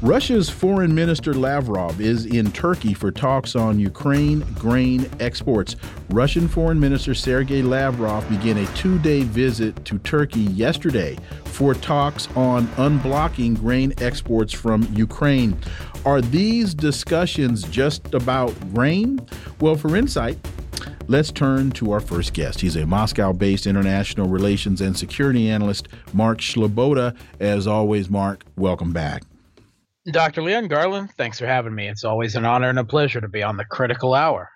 Russia's Foreign Minister Lavrov is in Turkey for talks on Ukraine grain exports. Russian Foreign Minister Sergei Lavrov began a two day visit to Turkey yesterday for talks on unblocking grain exports from Ukraine. Are these discussions just about grain? Well, for insight, Let's turn to our first guest. He's a Moscow based international relations and security analyst, Mark Sleboda. As always, Mark, welcome back. Dr. Leon Garland, thanks for having me. It's always an honor and a pleasure to be on the critical hour.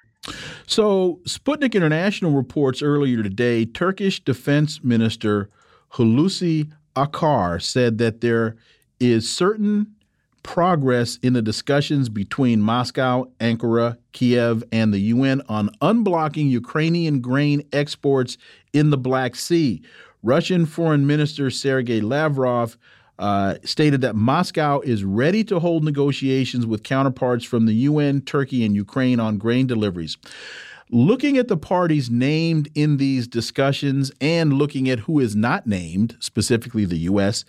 So, Sputnik International reports earlier today Turkish Defense Minister Hulusi Akar said that there is certain progress in the discussions between Moscow, Ankara, Kiev, and the UN on unblocking Ukrainian grain exports in the Black Sea. Russian Foreign Minister Sergei Lavrov uh, stated that Moscow is ready to hold negotiations with counterparts from the UN, Turkey, and Ukraine on grain deliveries. Looking at the parties named in these discussions and looking at who is not named, specifically the U.S.,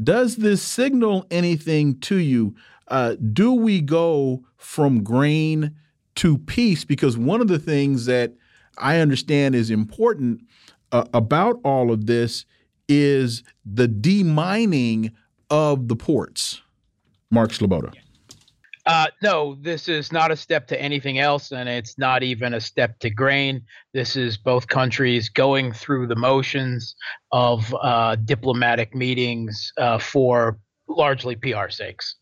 does this signal anything to you? Uh, do we go from grain to peace? Because one of the things that I understand is important uh, about all of this is the demining of the ports. Mark Sleboda. Uh, no, this is not a step to anything else, and it's not even a step to grain. This is both countries going through the motions of uh, diplomatic meetings uh, for largely PR sakes.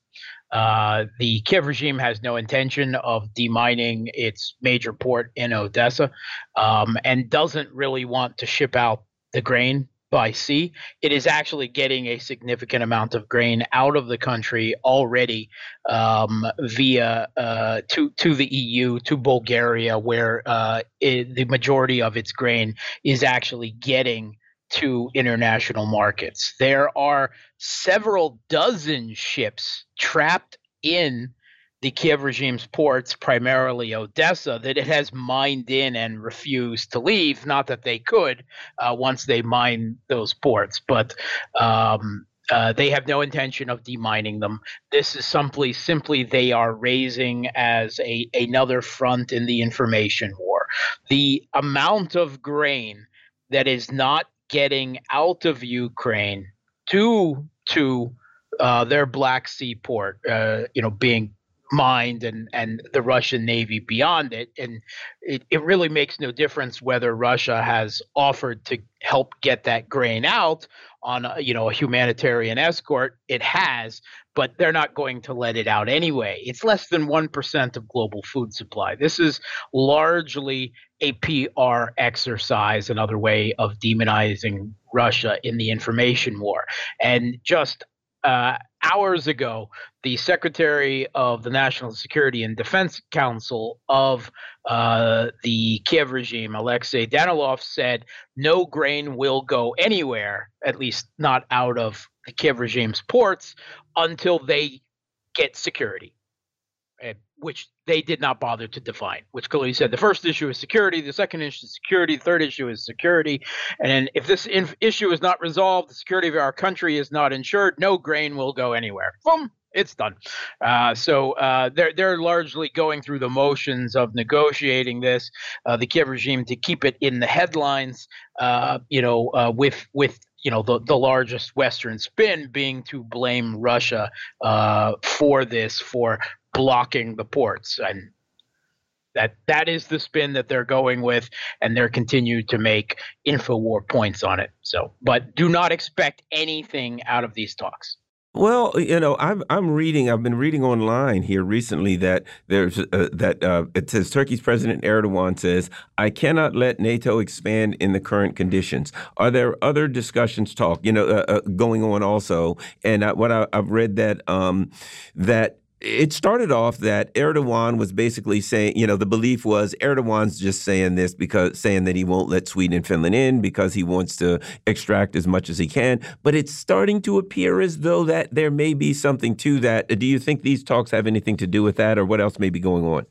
Uh, the Kiev regime has no intention of demining its major port in Odessa um, and doesn't really want to ship out the grain by sea, it is actually getting a significant amount of grain out of the country already um, via uh, to to the EU to Bulgaria, where uh, it, the majority of its grain is actually getting to international markets. There are several dozen ships trapped in the Kiev regime's ports, primarily Odessa, that it has mined in and refused to leave. Not that they could uh, once they mine those ports, but um, uh, they have no intention of demining them. This is simply simply they are raising as a another front in the information war. The amount of grain that is not getting out of Ukraine to to uh, their Black Sea port, uh, you know, being mind and and the Russian Navy beyond it. And it, it really makes no difference whether Russia has offered to help get that grain out on a, you know a humanitarian escort. It has, but they're not going to let it out anyway. It's less than one percent of global food supply. This is largely a PR exercise, another way of demonizing Russia in the information war. And just uh, hours ago, the Secretary of the National Security and Defense Council of uh, the Kiev regime, Alexei Danilov, said no grain will go anywhere, at least not out of the Kiev regime's ports, until they get security which they did not bother to define, which clearly said the first issue is security, the second issue is security, the third issue is security. And if this inf- issue is not resolved, the security of our country is not ensured, no grain will go anywhere. Boom, it's done. Uh, so uh, they're they're largely going through the motions of negotiating this, uh, the Kiev regime to keep it in the headlines. Uh, you know, uh, with with you know the, the largest Western spin being to blame Russia uh, for this for blocking the ports and that that is the spin that they're going with and they're continued to make infowar points on it so but do not expect anything out of these talks well, you know, I'm I'm reading. I've been reading online here recently that there's uh, that uh, it says Turkey's President Erdogan says I cannot let NATO expand in the current conditions. Are there other discussions talk you know uh, uh going on also? And what I, have read that um, that it started off that Erdogan was basically saying, you know, the belief was Erdogan's just saying this because saying that he won't let Sweden and Finland in because he wants to extract as much as he can. But it's starting to appear as though that there may be something to that. Do you think these talks have anything to do with that, or what else may be going on?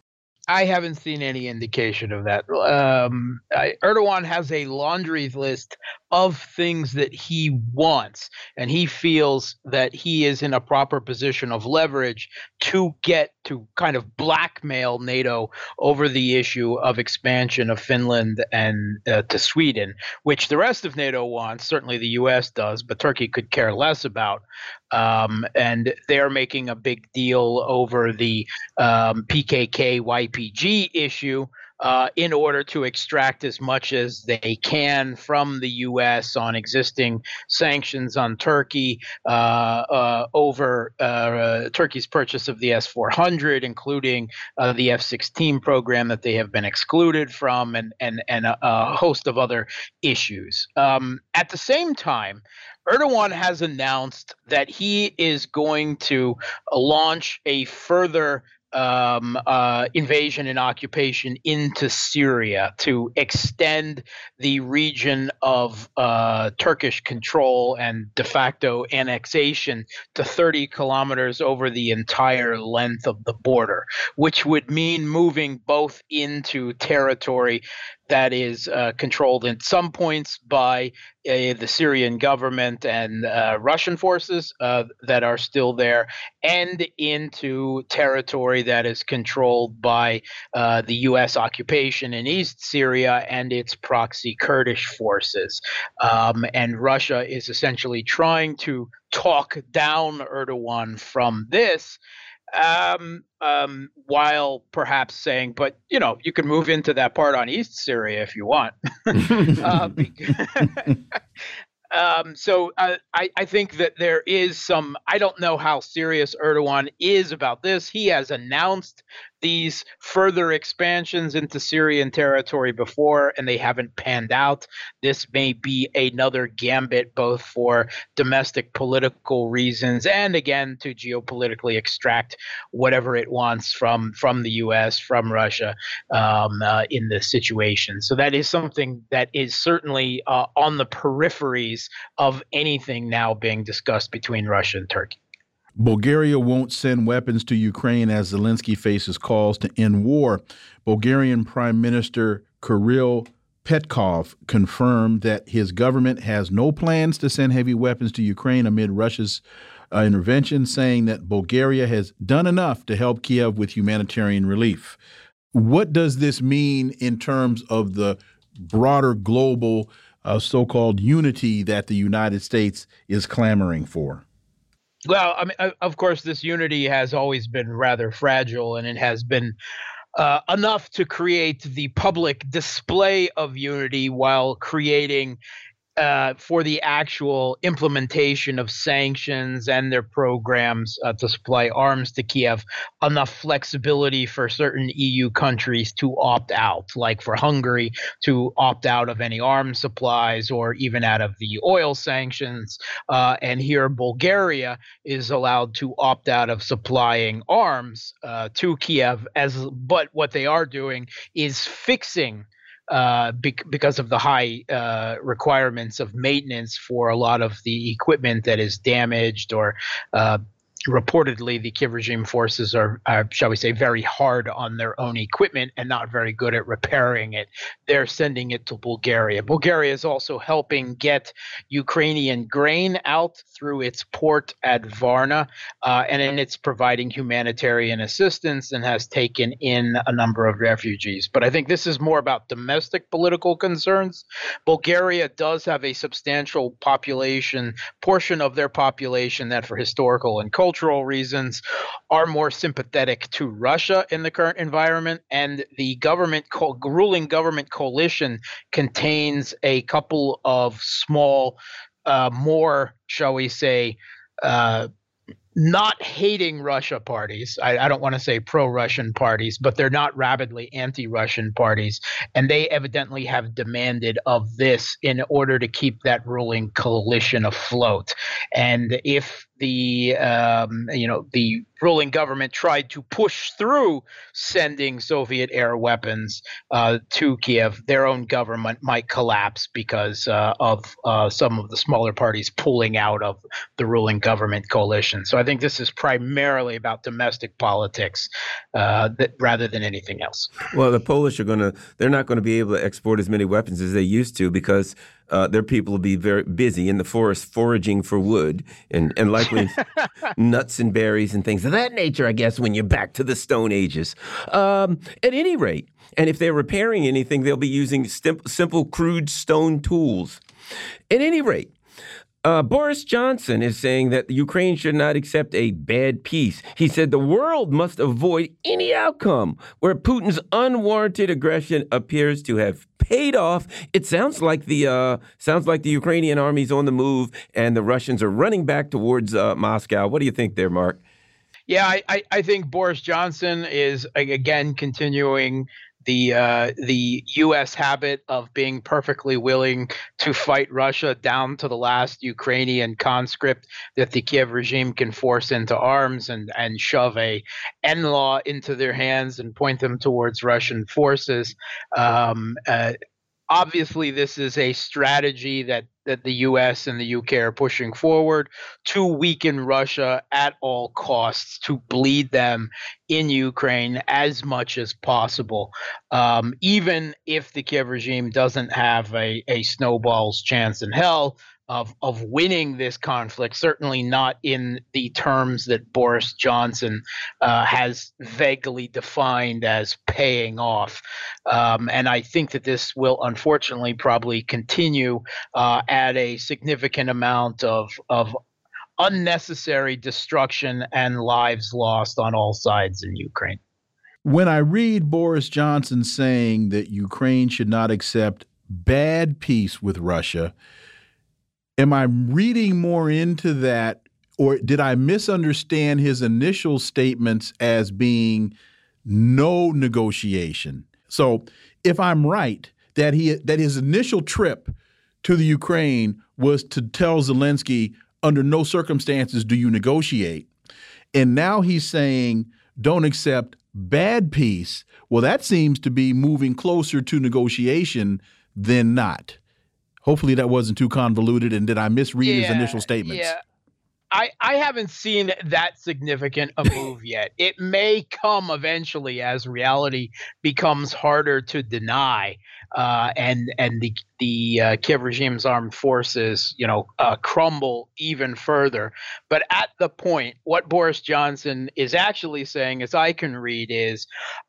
I haven't seen any indication of that. Um, I, Erdogan has a laundry list of things that he wants, and he feels that he is in a proper position of leverage to get to kind of blackmail NATO over the issue of expansion of Finland and uh, to Sweden, which the rest of NATO wants. Certainly, the U.S. does, but Turkey could care less about. Um, and they're making a big deal over the um, PKK YPG issue, uh, in order to extract as much as they can from the U.S. on existing sanctions on Turkey uh, uh, over uh, Turkey's purchase of the S-400, including uh, the F-16 program that they have been excluded from, and and and a, a host of other issues. Um, at the same time. Erdogan has announced that he is going to launch a further um, uh, invasion and occupation into Syria to extend the region of uh, Turkish control and de facto annexation to 30 kilometers over the entire length of the border, which would mean moving both into territory that is uh, controlled in some points by uh, the Syrian government and uh, Russian forces uh, that are still there, and into territory that is controlled by uh, the U.S. occupation in East Syria and its proxy Kurdish forces. Um, and Russia is essentially trying to talk down Erdogan from this um, um, while perhaps saying, but you know, you can move into that part on East Syria if you want. uh, um, so uh, I, I think that there is some. I don't know how serious Erdogan is about this. He has announced these further expansions into Syrian territory before, and they haven't panned out. This may be another gambit, both for domestic political reasons and again to geopolitically extract whatever it wants from from the U.S. from Russia um, uh, in this situation. So that is something that is certainly uh, on the peripheries of anything now being discussed between Russia and Turkey. Bulgaria won't send weapons to Ukraine as Zelensky faces calls to end war. Bulgarian Prime Minister Kirill Petkov confirmed that his government has no plans to send heavy weapons to Ukraine amid Russia's uh, intervention, saying that Bulgaria has done enough to help Kiev with humanitarian relief. What does this mean in terms of the broader global uh, so called unity that the United States is clamoring for? Well, I mean, of course, this unity has always been rather fragile, and it has been uh, enough to create the public display of unity while creating uh, for the actual implementation of sanctions and their programs uh, to supply arms to Kiev, enough flexibility for certain EU countries to opt out, like for Hungary to opt out of any arms supplies or even out of the oil sanctions. Uh, and here, Bulgaria is allowed to opt out of supplying arms uh, to Kiev. As but what they are doing is fixing uh, because of the high uh, requirements of maintenance for a lot of the equipment that is damaged or uh, reportedly the Kiev regime forces are, are, shall we say, very hard on their own equipment and not very good at repairing it. They're sending it to Bulgaria. Bulgaria is also helping get Ukrainian grain out through its port at Varna, uh, and then it's providing humanitarian assistance and has taken in a number of refugees. But I think this is more about domestic political concerns. Bulgaria does have a substantial population, portion of their population that, for historical and cultural cultural reasons are more sympathetic to Russia in the current environment, and the government ruling government coalition contains a couple of small, uh, more shall we say. Uh, not hating Russia parties. I, I don't want to say pro Russian parties, but they're not rabidly anti Russian parties. And they evidently have demanded of this in order to keep that ruling coalition afloat. And if the um, you know the ruling government tried to push through sending Soviet air weapons uh, to Kiev, their own government might collapse because uh, of uh, some of the smaller parties pulling out of the ruling government coalition. So I think this is primarily about domestic politics uh, that, rather than anything else. Well, the Polish are going to, they're not going to be able to export as many weapons as they used to because uh, their people will be very busy in the forest foraging for wood and, and likely nuts and berries and things of that nature, I guess, when you're back to the Stone Ages. Um, at any rate, and if they're repairing anything, they'll be using simple, crude stone tools. At any rate, uh, Boris Johnson is saying that Ukraine should not accept a bad peace. He said the world must avoid any outcome where Putin's unwarranted aggression appears to have paid off. It sounds like the uh, sounds like the Ukrainian army's on the move and the Russians are running back towards uh, Moscow. What do you think there, Mark? Yeah, I, I, think Boris Johnson is again continuing the uh, the U.S. habit of being perfectly willing to fight Russia down to the last Ukrainian conscript that the Kiev regime can force into arms and and shove a law into their hands and point them towards Russian forces. Um, uh, obviously this is a strategy that that the US and the UK are pushing forward to weaken Russia at all costs, to bleed them in Ukraine as much as possible, um, even if the Kiev regime doesn't have a, a snowball's chance in hell of of winning this conflict. Certainly not in the terms that Boris Johnson uh, has vaguely defined as paying off. Um, and I think that this will unfortunately probably continue uh, at a significant amount of of unnecessary destruction and lives lost on all sides in Ukraine. When I read Boris Johnson saying that Ukraine should not accept bad peace with Russia, am I reading more into that, or did I misunderstand his initial statements as being no negotiation? So, if I'm right that he that his initial trip to the Ukraine was to tell Zelensky, under no circumstances do you negotiate, and now he's saying don't accept bad peace. Well, that seems to be moving closer to negotiation than not. Hopefully that wasn't too convoluted. And did I misread yeah, his initial statements? Yeah. I, I haven't seen that significant a move yet. It may come eventually as reality becomes harder to deny uh, and and the the uh, Kiev regime's armed forces, you know, uh, crumble even further. But at the point, what Boris Johnson is actually saying, as I can read, is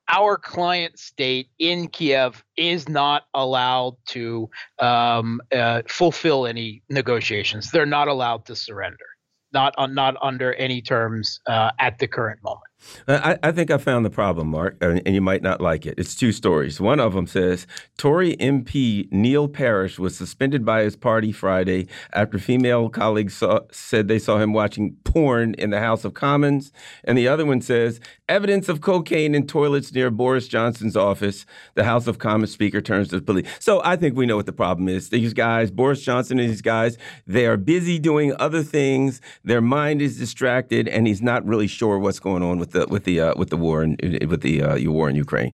our client state in Kiev is not allowed to um, uh, fulfill any negotiations. They're not allowed to surrender, not uh, not under any terms uh, at the current moment. Uh, I, I, think I found the problem, Mark, and, you might not like it. It's two stories. One of them says Tory MP Neil Parish was suspended by his party Friday after female colleagues saw, said they saw him watching porn in the House of Commons. And the other one says evidence of cocaine in toilets near Boris Johnson's office. The House of Commons Speaker turns to the police. So I think we know what the problem is. These guys, Boris Johnson and these guys, they are busy doing other things. Their mind is distracted, and he's not really sure what's going on with the with the uh, with the war and with the uh, war in Ukraine?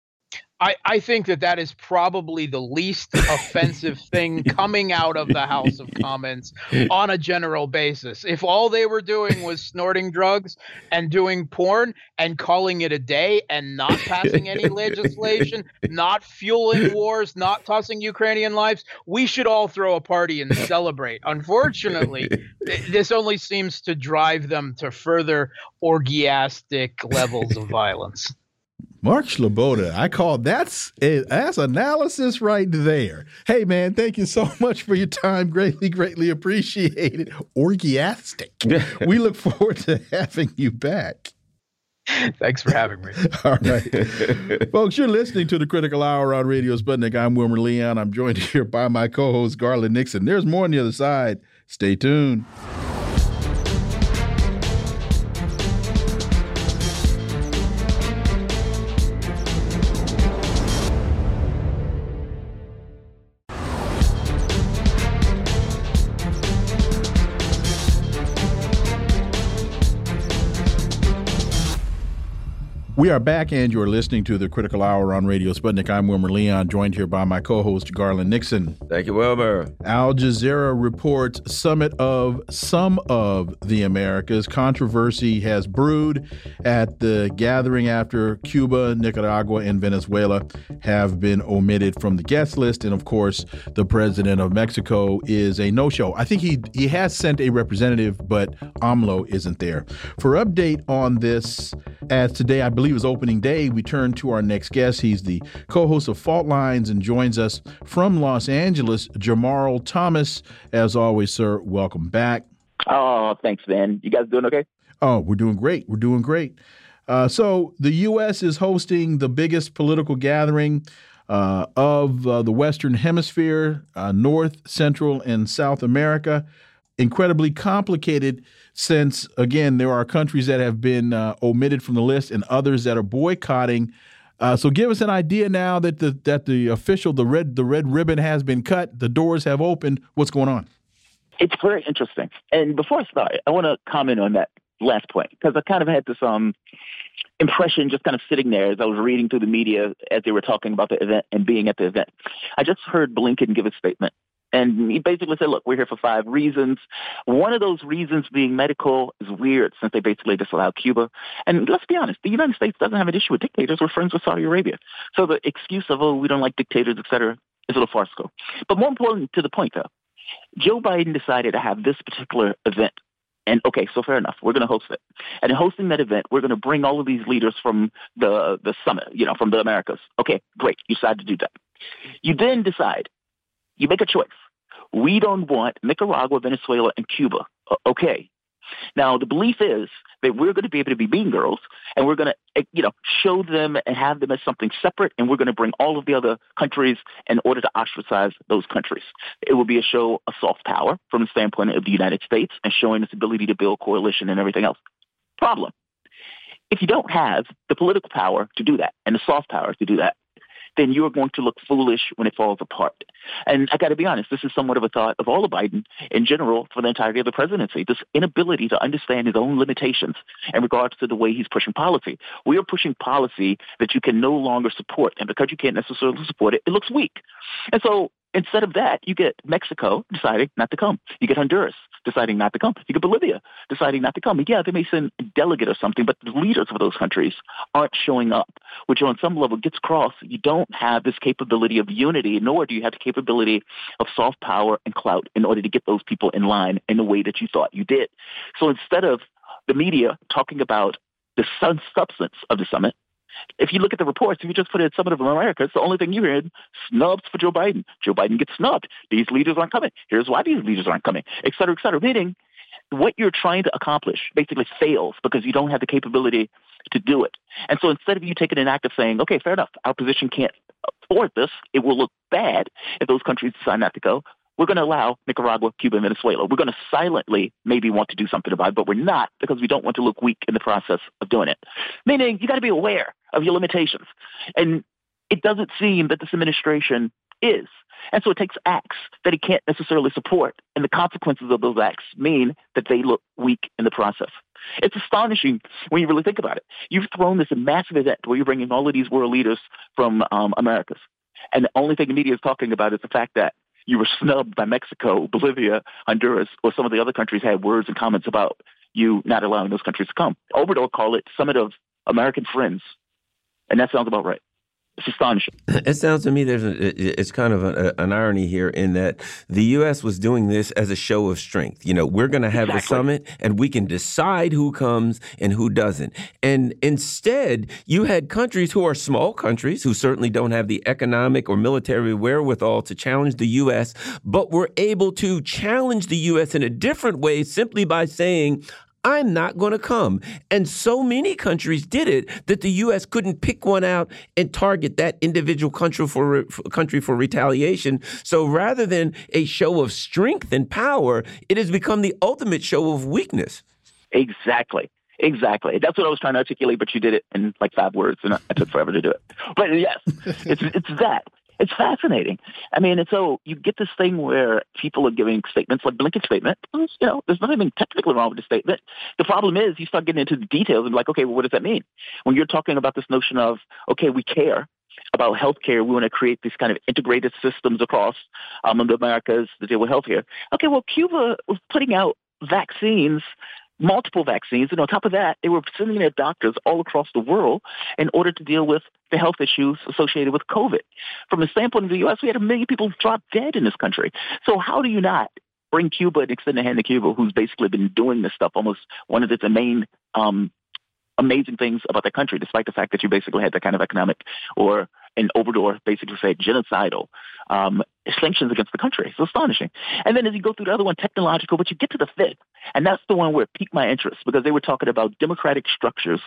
I, I think that that is probably the least offensive thing coming out of the House of Commons on a general basis. If all they were doing was snorting drugs and doing porn and calling it a day and not passing any legislation, not fueling wars, not tossing Ukrainian lives, we should all throw a party and celebrate. Unfortunately, this only seems to drive them to further orgiastic levels of violence. Mark Sleboda, I call that's that's analysis right there. Hey man, thank you so much for your time. Greatly, greatly appreciated. Orgiastic. we look forward to having you back. Thanks for having me. All right. Folks, you're listening to the Critical Hour on Radio Sputnik. I'm Wilmer Leon. I'm joined here by my co-host Garland Nixon. There's more on the other side. Stay tuned. We are back, and you're listening to the Critical Hour on Radio Sputnik. I'm Wilmer Leon, joined here by my co-host Garland Nixon. Thank you, Wilmer. Al Jazeera reports summit of some of the Americas. Controversy has brewed at the gathering after Cuba, Nicaragua, and Venezuela have been omitted from the guest list, and of course, the president of Mexico is a no-show. I think he he has sent a representative, but AMLO isn't there. For update on this, as today I believe is opening day, we turn to our next guest. He's the co host of Fault Lines and joins us from Los Angeles, Jamarl Thomas. As always, sir, welcome back. Oh, thanks, man. You guys doing okay? Oh, we're doing great. We're doing great. Uh, so, the U.S. is hosting the biggest political gathering uh, of uh, the Western Hemisphere, uh, North, Central, and South America. Incredibly complicated since again there are countries that have been uh, omitted from the list and others that are boycotting. Uh, so give us an idea now that the that the official the red the red ribbon has been cut, the doors have opened. What's going on? It's very interesting. And before I start, I want to comment on that last point because I kind of had this um impression just kind of sitting there as I was reading through the media as they were talking about the event and being at the event. I just heard Blinken give a statement and he basically said, look, we're here for five reasons. One of those reasons being medical is weird since they basically disallowed Cuba. And let's be honest, the United States doesn't have an issue with dictators. We're friends with Saudi Arabia. So the excuse of, oh, we don't like dictators, et cetera, is a little farcical. But more important to the point, though, Joe Biden decided to have this particular event. And okay, so fair enough. We're going to host it. And in hosting that event, we're going to bring all of these leaders from the, the summit, you know, from the Americas. Okay, great. You decide to do that. You then decide, you make a choice. We don't want Nicaragua, Venezuela, and Cuba. Okay. Now, the belief is that we're going to be able to be bean girls and we're going to, eh, you know, show them and have them as something separate and we're going to bring all of the other countries in order to ostracize those countries. It will be a show of soft power from the standpoint of the United States and showing its ability to build coalition and everything else. Problem. If you don't have the political power to do that and the soft power to do that, then you're going to look foolish when it falls apart. And I got to be honest, this is somewhat of a thought of all of Biden in general for the entirety of the presidency. This inability to understand his own limitations in regards to the way he's pushing policy. We are pushing policy that you can no longer support, and because you can't necessarily support it, it looks weak. And so Instead of that, you get Mexico deciding not to come. You get Honduras deciding not to come. You get Bolivia deciding not to come. Yeah, they may send a delegate or something, but the leaders of those countries aren't showing up, which on some level gets across. You don't have this capability of unity, nor do you have the capability of soft power and clout in order to get those people in line in the way that you thought you did. So instead of the media talking about the substance of the summit, if you look at the reports, if you just put it Summit of America, it's the only thing you heard snubs for Joe Biden. Joe Biden gets snubbed. These leaders aren't coming. Here's why these leaders aren't coming, et cetera, et cetera. Meaning what you're trying to accomplish basically fails because you don't have the capability to do it. And so instead of you taking an act of saying, okay, fair enough, our position can't afford this, it will look bad if those countries decide not to go, we're going to allow Nicaragua, Cuba, and Venezuela. We're going to silently maybe want to do something about it, but we're not because we don't want to look weak in the process of doing it. Meaning you got to be aware of your limitations. And it doesn't seem that this administration is. And so it takes acts that it can't necessarily support. And the consequences of those acts mean that they look weak in the process. It's astonishing when you really think about it. You've thrown this massive event where you're bringing all of these world leaders from um, Americas. And the only thing the media is talking about is the fact that you were snubbed by Mexico, Bolivia, Honduras, or some of the other countries had words and comments about you not allowing those countries to come. Obrador called it Summit of American Friends, and that sounds about right. It's astonishing. It sounds to me there's a, it's kind of a, an irony here in that the U.S. was doing this as a show of strength. You know, we're going to have exactly. the summit and we can decide who comes and who doesn't. And instead, you had countries who are small countries who certainly don't have the economic or military wherewithal to challenge the U.S., but were able to challenge the U.S. in a different way simply by saying, I'm not going to come. And so many countries did it that the U.S. couldn't pick one out and target that individual country for, country for retaliation. So rather than a show of strength and power, it has become the ultimate show of weakness. Exactly. Exactly. That's what I was trying to articulate, but you did it in like five words, and I took forever to do it. But yes, it's it's that. It's fascinating. I mean, and so you get this thing where people are giving statements like Blinken's statement. You know, there's nothing technically wrong with the statement. The problem is you start getting into the details and like, okay, well, what does that mean? When you're talking about this notion of, okay, we care about healthcare, we want to create these kind of integrated systems across um, the Americas to deal with healthcare. Okay, well, Cuba was putting out vaccines multiple vaccines. And on top of that, they were sending their doctors all across the world in order to deal with the health issues associated with COVID. From the standpoint of the U.S., we had a million people drop dead in this country. So how do you not bring Cuba and extend a hand to Cuba, who's basically been doing this stuff, almost one of the main um, amazing things about the country, despite the fact that you basically had that kind of economic or an Obrador basically said genocidal um, sanctions against the country. It's astonishing. And then as you go through the other one, technological, but you get to the fifth, and that's the one where it piqued my interest because they were talking about democratic structures,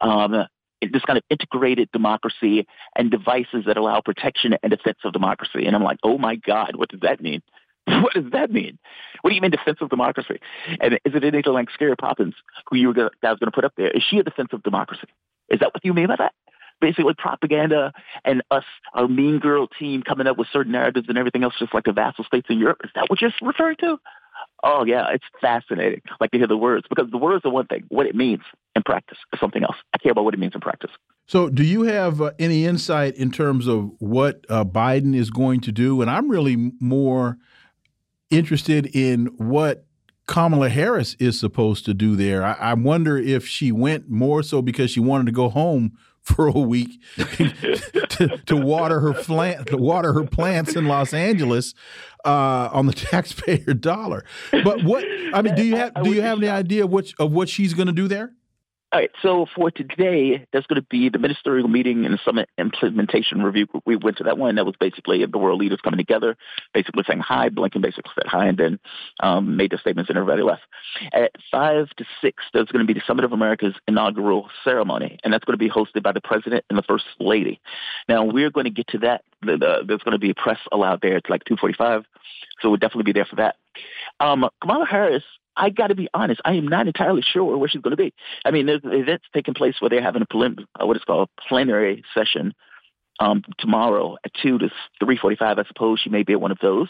um, this kind of integrated democracy and devices that allow protection and defense of democracy. And I'm like, oh my God, what does that mean? What does that mean? What do you mean defense of democracy? And is it anything like Scary Poppins, who you guys going to put up there? Is she a defense of democracy? Is that what you mean by that? basically propaganda and us, our mean girl team coming up with certain narratives and everything else, just like the vassal states in Europe. Is that what you're referring to? Oh yeah, it's fascinating. Like to hear the words because the words are one thing. What it means in practice is something else. I care about what it means in practice. So, do you have uh, any insight in terms of what uh, Biden is going to do? And I'm really more interested in what Kamala Harris is supposed to do there. I, I wonder if she went more so because she wanted to go home for a week to, to, water her plant to water her plants in Los Angeles uh, on the taxpayer dollar. But what I mean, do you have do you have any idea which of what she's going to do there? All right. So for today, there's going to be the ministerial meeting and the summit implementation review. group. We went to that one. That was basically the world leaders coming together, basically saying hi. Blinken basically said hi and then um, made the statements and everybody left. At five to six, there's going to be the Summit of America's inaugural ceremony, and that's going to be hosted by the president and the first lady. Now we're going to get to that. The, the, there's going to be press allowed there. It's like 2:45, so we'll definitely be there for that. Um, Kamala Harris I got to be honest. I am not entirely sure where she's going to be. I mean, there's events taking place where they're having a prelim- what is called a plenary session um, tomorrow at two to three forty-five. I suppose she may be at one of those.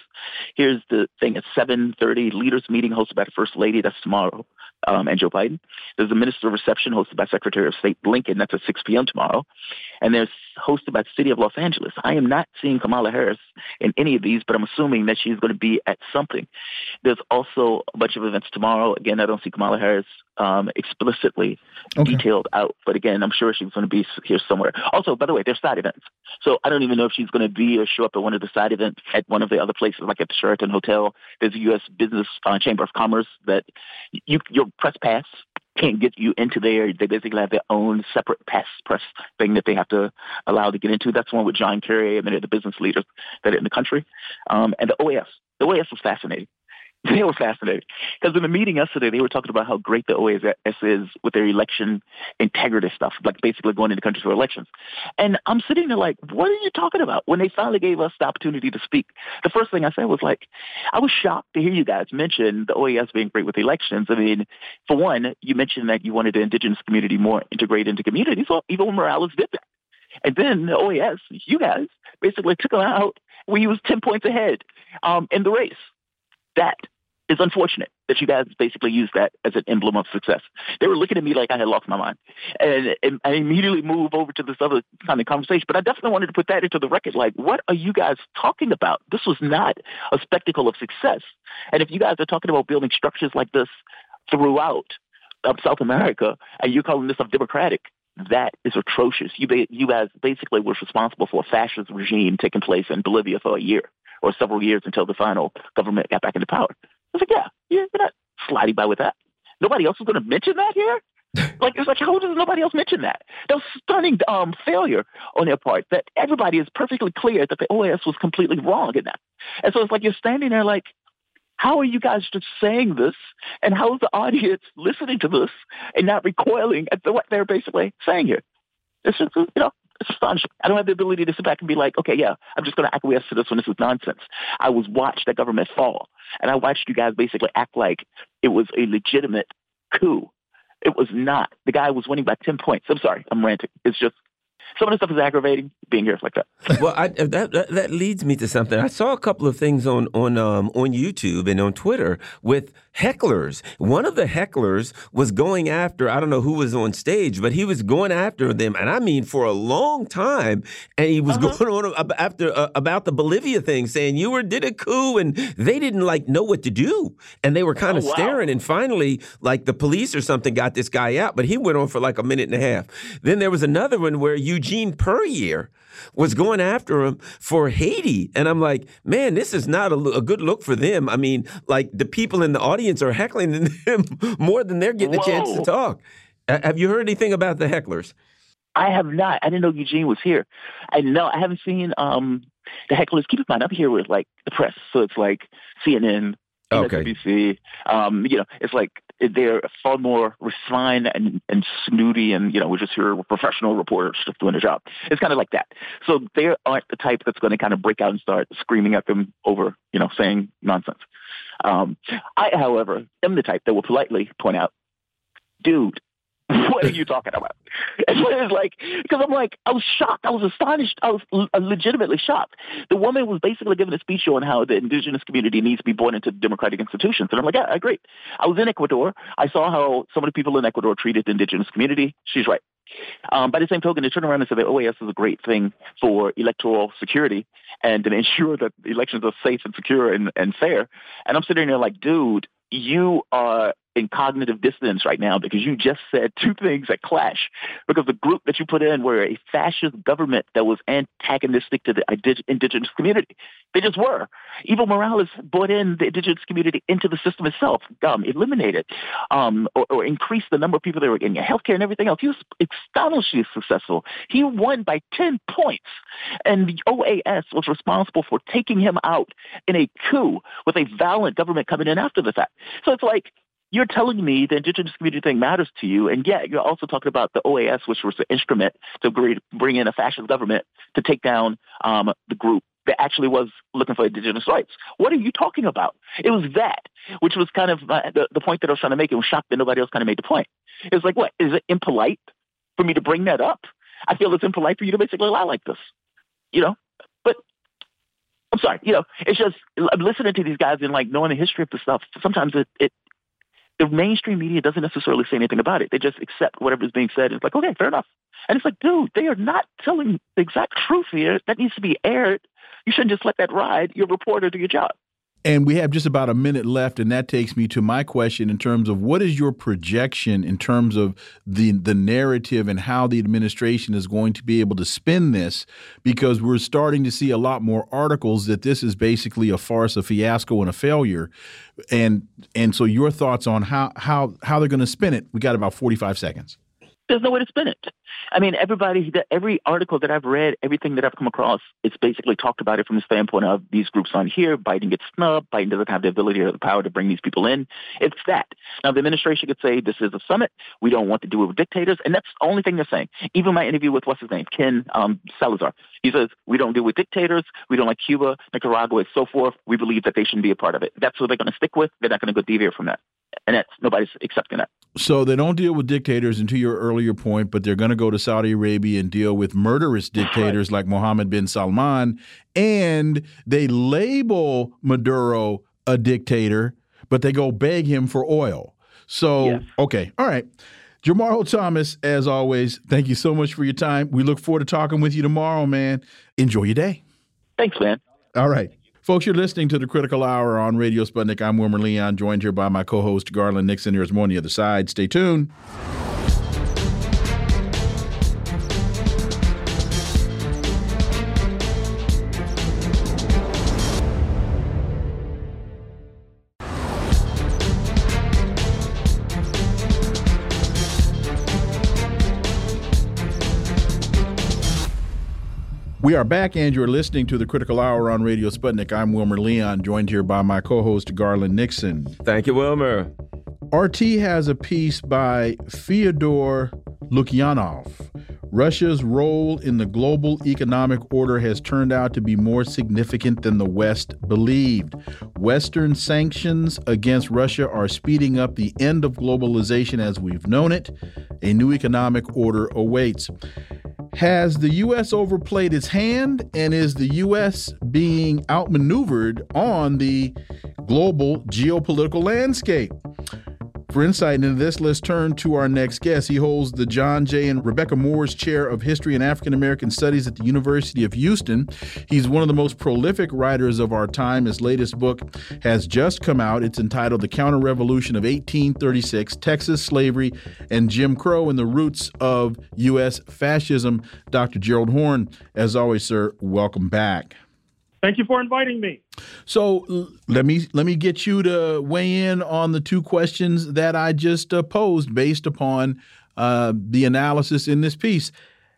Here's the thing: at seven thirty, leaders meeting hosted by the first lady. That's tomorrow um, and Joe Biden. There's a minister reception hosted by Secretary of State Blinken. That's at 6 p.m. tomorrow. And there's hosted by the City of Los Angeles. I am not seeing Kamala Harris in any of these, but I'm assuming that she's going to be at something. There's also a bunch of events tomorrow. Again, I don't see Kamala Harris um, explicitly okay. detailed out, but again, I'm sure she's going to be here somewhere. Also, by the way, there's side events. So I don't even know if she's going to be or show up at one of the side events at one of the other places, like at the Sheraton Hotel. There's a U.S. Business uh, Chamber of Commerce that you, your press pass can't get you into there. They basically have their own separate pass press thing that they have to allow to get into. That's one with John Kerry and many of the business leaders that are in the country. Um, and the OAS. The OAS was fascinating. They were fascinating because in the meeting yesterday, they were talking about how great the OAS is with their election integrity stuff, like basically going into countries for elections. And I'm sitting there like, what are you talking about? When they finally gave us the opportunity to speak, the first thing I said was like, I was shocked to hear you guys mention the OAS being great with elections. I mean, for one, you mentioned that you wanted the indigenous community more integrated into communities. Well, Evo Morales did that. And then the OAS, you guys, basically took them out when he was 10 points ahead um, in the race. That is unfortunate that you guys basically used that as an emblem of success. They were looking at me like I had lost my mind. And, and I immediately move over to this other kind of conversation. But I definitely wanted to put that into the record. Like, what are you guys talking about? This was not a spectacle of success. And if you guys are talking about building structures like this throughout um, South America, and you're calling this a democratic, that is atrocious. You, you guys basically were responsible for a fascist regime taking place in Bolivia for a year or several years until the final government got back into power. I was like, yeah, yeah, you're not sliding by with that. Nobody else is going to mention that here. like it's like how does nobody else mention that? That was stunning um, failure on their part. That everybody is perfectly clear that the OAS was completely wrong in that. And so it's like you're standing there like, how are you guys just saying this? And how is the audience listening to this and not recoiling at the, what they're basically saying here? It's just, you know, astonishing. I don't have the ability to sit back and be like, okay, yeah, I'm just going to acquiesce to this one. This is nonsense. I was watched that government fall, and I watched you guys basically act like it was a legitimate coup. It was not. The guy was winning by 10 points. I'm sorry, I'm ranting. It's just, some of the stuff is aggravating. Being here like that. well, I, that, that, that leads me to something. I saw a couple of things on on um, on YouTube and on Twitter with hecklers. One of the hecklers was going after I don't know who was on stage, but he was going after them, and I mean for a long time. And he was uh -huh. going on after uh, about the Bolivia thing, saying you were did a coup, and they didn't like know what to do, and they were kind of oh, wow. staring. And finally, like the police or something got this guy out, but he went on for like a minute and a half. Then there was another one where Eugene Puryear was going after him for Haiti. And I'm like, man, this is not a, a, good look for them. I mean, like the people in the audience are heckling them more than they're getting Whoa. a chance to talk. Have you heard anything about the hecklers? I have not. I didn't know Eugene was here. I know I haven't seen um, the hecklers. Keep in mind, I'm here with like the press, so it's like CNN, okay. MSNBC. Um, you know, it's like they're far more refined and, and snooty and, you know, we're just hear professional reporters just doing a job. It's kind of like that. So they aren't the type that's going to kind of break out and start screaming at them over, you know, saying nonsense. Um, I, however, am the type that will politely point out, dude, what are you talking about? And so it's like, because I'm like, I was shocked. I was astonished. I was legitimately shocked. The woman was basically giving a speech on how the indigenous community needs to be born into democratic institutions. And I'm like, yeah, I agree. I was in Ecuador. I saw how some of the people in Ecuador treated the indigenous community. She's right. Um, by the same token, they turned around and said that OAS is a great thing for electoral security and to ensure that elections are safe and secure and, and fair. And I'm sitting there like, dude, you are in cognitive dissonance right now because you just said two things that clash. Because the group that you put in were a fascist government that was antagonistic to the indigenous community. They just were. Evo Morales brought in the indigenous community into the system itself, um, eliminated um, or, or increased the number of people that were getting health care and everything else. He was astonishingly successful. He won by 10 points. And the OAS was responsible for taking him out in a coup with a violent government coming in after the fact. So it's like you're telling me the indigenous community thing matters to you, and yet you're also talking about the OAS, which was the instrument to bring in a fascist government to take down um, the group that actually was looking for indigenous rights. What are you talking about? It was that, which was kind of uh, the, the point that I was trying to make. It was shocked that nobody else kind of made the point. It was like, what? Is it impolite for me to bring that up? I feel it's impolite for you to basically lie like this, you know? But I'm sorry, you know, it's just I'm listening to these guys and like knowing the history of the stuff. Sometimes it, it the mainstream media doesn't necessarily say anything about it. They just accept whatever is being said. And It's like, okay, fair enough. And it's like, dude, they are not telling the exact truth here. That needs to be aired. You shouldn't just let that ride. You're a reporter, do your job. And we have just about a minute left, and that takes me to my question in terms of what is your projection in terms of the the narrative and how the administration is going to be able to spin this, because we're starting to see a lot more articles that this is basically a farce, a fiasco, and a failure, and and so your thoughts on how how how they're going to spin it? We got about forty five seconds. There's no way to spin it. I mean, everybody, every article that I've read, everything that I've come across, it's basically talked about it from the standpoint of these groups on here. Biden gets snubbed. Biden doesn't have the ability or the power to bring these people in. It's that. Now, the administration could say this is a summit. We don't want to do it with dictators, and that's the only thing they're saying. Even my interview with what's his name, Ken um, Salazar, he says we don't deal with dictators. We don't like Cuba, Nicaragua, and so forth. We believe that they shouldn't be a part of it. That's what they're going to stick with. They're not going to go deviate from that and that's nobody's accepting that. So they don't deal with dictators, and to your earlier point, but they're going to go to Saudi Arabia and deal with murderous dictators like Mohammed bin Salman, and they label Maduro a dictator, but they go beg him for oil. So yes. okay, all right. Jamarl Thomas, as always, thank you so much for your time. We look forward to talking with you tomorrow, man. Enjoy your day. Thanks, man. All right. Folks, you're listening to the Critical Hour on Radio Sputnik. I'm Wilmer Leon, joined here by my co-host Garland Nixon. Here's more on the other side. Stay tuned. We are back, and you're listening to the Critical Hour on Radio Sputnik. I'm Wilmer Leon, joined here by my co host, Garland Nixon. Thank you, Wilmer. RT has a piece by Fyodor Lukyanov. Russia's role in the global economic order has turned out to be more significant than the West believed. Western sanctions against Russia are speeding up the end of globalization as we've known it. A new economic order awaits. Has the U.S. overplayed its hand, and is the U.S. being outmaneuvered on the global geopolitical landscape? For insight into this, let's turn to our next guest. He holds the John J. and Rebecca Moores Chair of History and African American Studies at the University of Houston. He's one of the most prolific writers of our time. His latest book has just come out. It's entitled The Counter Revolution of 1836 Texas Slavery and Jim Crow and the Roots of U.S. Fascism. Dr. Gerald Horne, as always, sir, welcome back. Thank you for inviting me. So let me let me get you to weigh in on the two questions that I just uh, posed based upon uh, the analysis in this piece.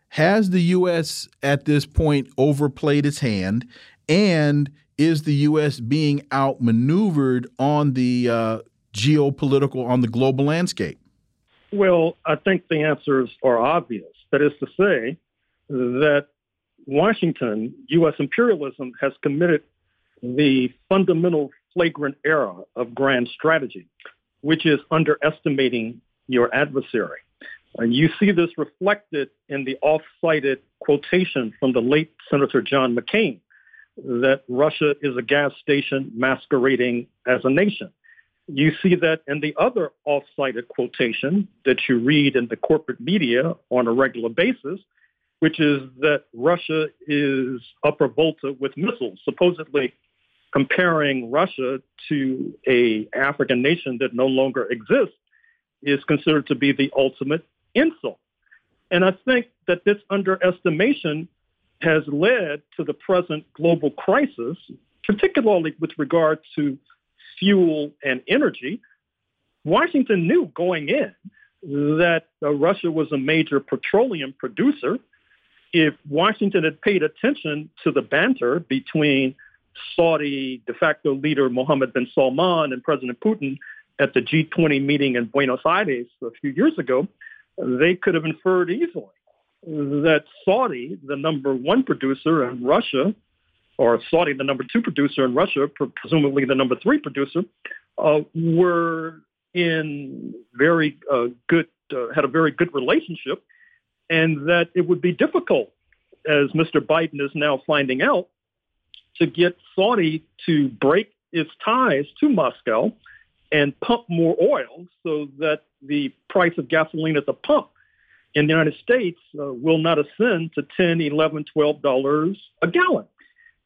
Has the U.S. at this point overplayed its hand, and is the U.S. being outmaneuvered on the uh, geopolitical on the global landscape? Well, I think the answers are obvious. That is to say, that Washington, U.S. imperialism has committed the fundamental flagrant error of grand strategy, which is underestimating your adversary. And you see this reflected in the off-cited quotation from the late Senator John McCain that Russia is a gas station masquerading as a nation. You see that in the other off-cited quotation that you read in the corporate media on a regular basis, which is that Russia is upper volta with missiles, supposedly comparing Russia to a African nation that no longer exists is considered to be the ultimate insult. And I think that this underestimation has led to the present global crisis, particularly with regard to fuel and energy. Washington knew going in that uh, Russia was a major petroleum producer if Washington had paid attention to the banter between Saudi de facto leader Mohammed bin Salman and President Putin at the G20 meeting in Buenos Aires a few years ago, they could have inferred easily that Saudi, the number one producer in Russia, or Saudi, the number two producer in Russia, presumably the number three producer, uh, were in very uh, good, uh, had a very good relationship and that it would be difficult, as Mr. Biden is now finding out, to get Saudi to break its ties to Moscow and pump more oil so that the price of gasoline at the pump in the United States uh, will not ascend to 10, 11, 12 dollars a gallon.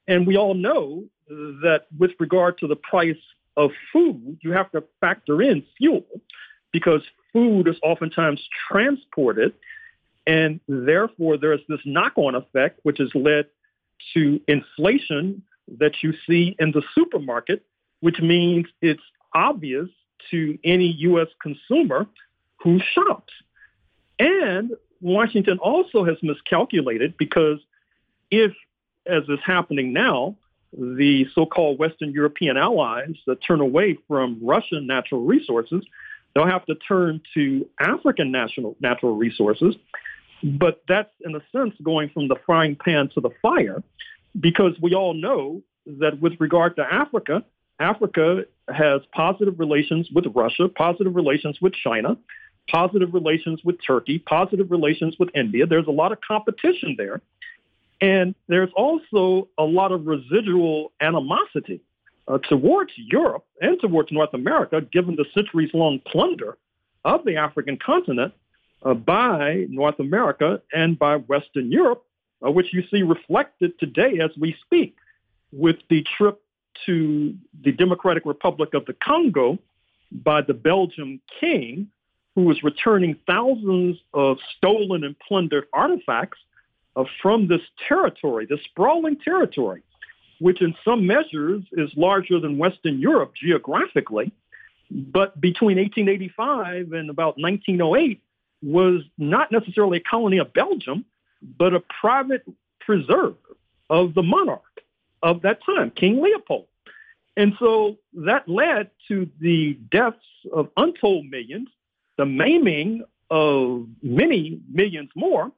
And we all know that with regard to the price of food, you have to factor in fuel because food is oftentimes transported and therefore, there's this knock-on effect, which has led to inflation that you see in the supermarket, which means it's obvious to any U.S. consumer who shops. And Washington also has miscalculated because if, as is happening now, the so-called Western European allies that turn away from Russian natural resources, they'll have to turn to African national natural resources. But that's, in a sense, going from the frying pan to the fire because we all know that with regard to Africa, Africa has positive relations with Russia, positive relations with China, positive relations with Turkey, positive relations with India. There's a lot of competition there. And there's also a lot of residual animosity uh, towards Europe and towards North America, given the centuries long plunder of the African continent by North America and by Western Europe, uh, which you see reflected today as we speak with the trip to the Democratic Republic of the Congo by the Belgian king, who was returning thousands of stolen and plundered artifacts uh, from this territory, this sprawling territory, which in some measures is larger than Western Europe geographically. But between 1885 and about 1908, was not necessarily a colony of Belgium, but a private preserve of the monarch of that time, King Leopold. And so that led to the deaths of untold millions, the maiming of many millions more.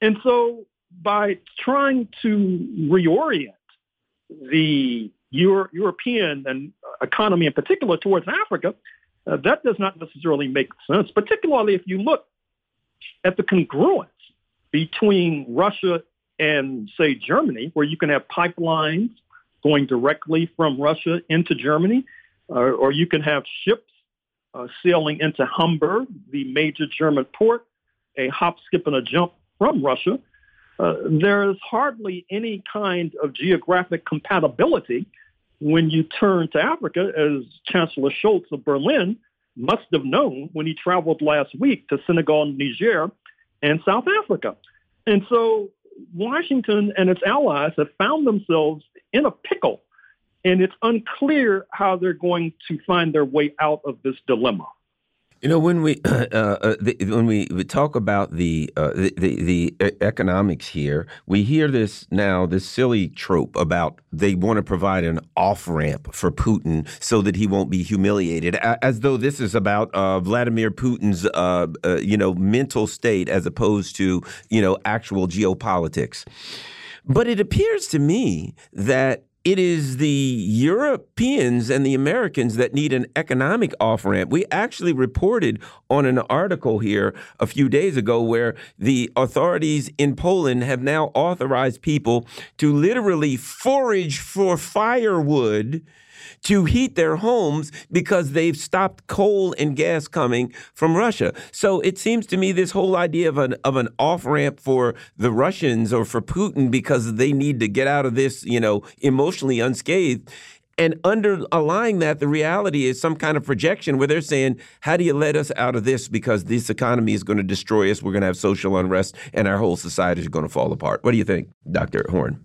And so by trying to reorient the Euro- European and economy in particular towards Africa, uh, that does not necessarily make sense, particularly if you look at the congruence between Russia and, say, Germany, where you can have pipelines going directly from Russia into Germany, uh, or you can have ships uh, sailing into Hamburg, the major German port, a hop, skip, and a jump from Russia. Uh, there is hardly any kind of geographic compatibility when you turn to Africa, as Chancellor Scholz of Berlin must have known when he traveled last week to Senegal, Niger, and South Africa. And so Washington and its allies have found themselves in a pickle, and it's unclear how they're going to find their way out of this dilemma. You know, when we uh, uh, the, when we, talk about the, uh, the, the, the economics here, we hear this now this silly trope about they want to provide an off ramp for Putin so that he won't be humiliated, as though this is about uh, Vladimir Putin's uh, uh, you know mental state as opposed to you know actual geopolitics. But it appears to me that it is the Europeans and the Americans that need an economic off ramp. We actually reported on an article here a few days ago where the authorities in Poland have now authorized people to literally forage for firewood to heat their homes because they've stopped coal and gas coming from Russia. So it seems to me this whole idea of an of an off ramp for the Russians or for Putin because they need to get out of this, you know, emotionally unscathed. And underlying that, the reality is some kind of projection where they're saying, How do you let us out of this? Because this economy is going to destroy us. We're going to have social unrest and our whole society is going to fall apart. What do you think, Dr. Horne?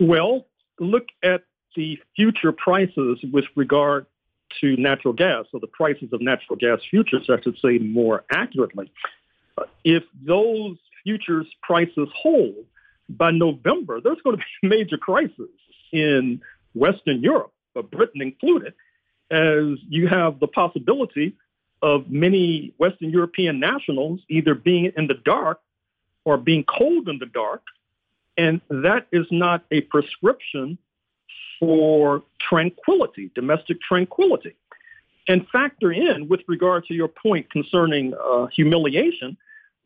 Well, look at the future prices with regard to natural gas, or the prices of natural gas futures, I should say more accurately. If those futures prices hold by November, there's going to be a major crisis in Western Europe, uh, Britain included, as you have the possibility of many Western European nationals either being in the dark or being cold in the dark. And that is not a prescription for tranquility, domestic tranquility. And factor in, with regard to your point concerning uh, humiliation,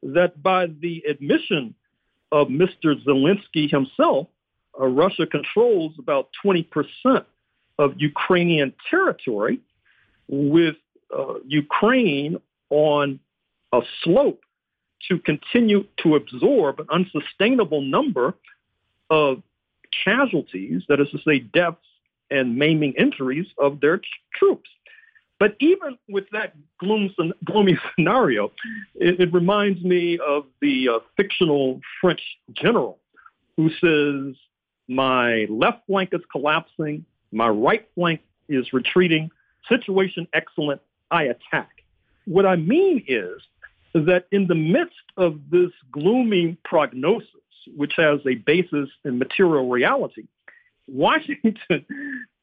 that by the admission of Mr. Zelensky himself, uh, Russia controls about 20% of Ukrainian territory, with uh, Ukraine on a slope to continue to absorb an unsustainable number of casualties, that is to say, deaths and maiming injuries of their troops. But even with that gloom, gloomy scenario, it, it, reminds me of the uh, fictional French general who says, my left flank is collapsing, my right flank is retreating, situation excellent, I attack. What I mean is that in the midst of this gloomy prognosis, which has a basis in material reality, Washington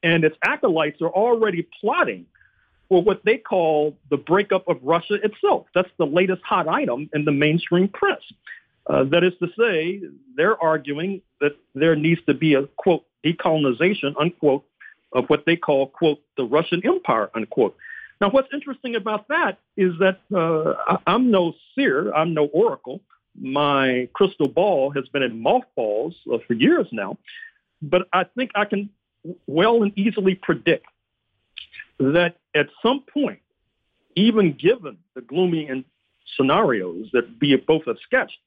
and its acolytes are already plotting for what they call the breakup of Russia itself. That's the latest hot item in the mainstream press. Uh, that is to say, they're arguing that there needs to be a, quote, decolonization, unquote, of what they call, quote, the Russian Empire, unquote. Now, what's interesting about that is that uh, I'm no seer, I'm no oracle, my crystal ball has been in mothballs uh, for years now, but I think I can well and easily predict that at some point, even given the gloomy and scenarios that be both have sketched,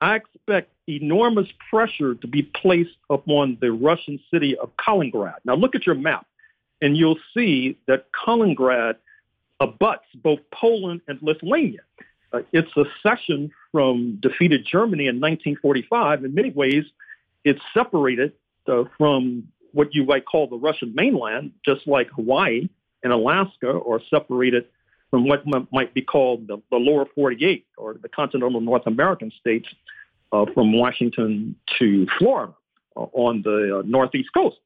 I expect enormous pressure to be placed upon the Russian city of Kaliningrad. Now look at your map, and you'll see that Kaliningrad abuts both Poland and Lithuania. Uh, its secession from defeated Germany in 1945, in many ways, it's separated uh, from what you might call the Russian mainland, just like Hawaii and Alaska are separated from what might be called the, the lower 48 or the continental North American states uh, from Washington to Florida uh, on the uh, northeast coast.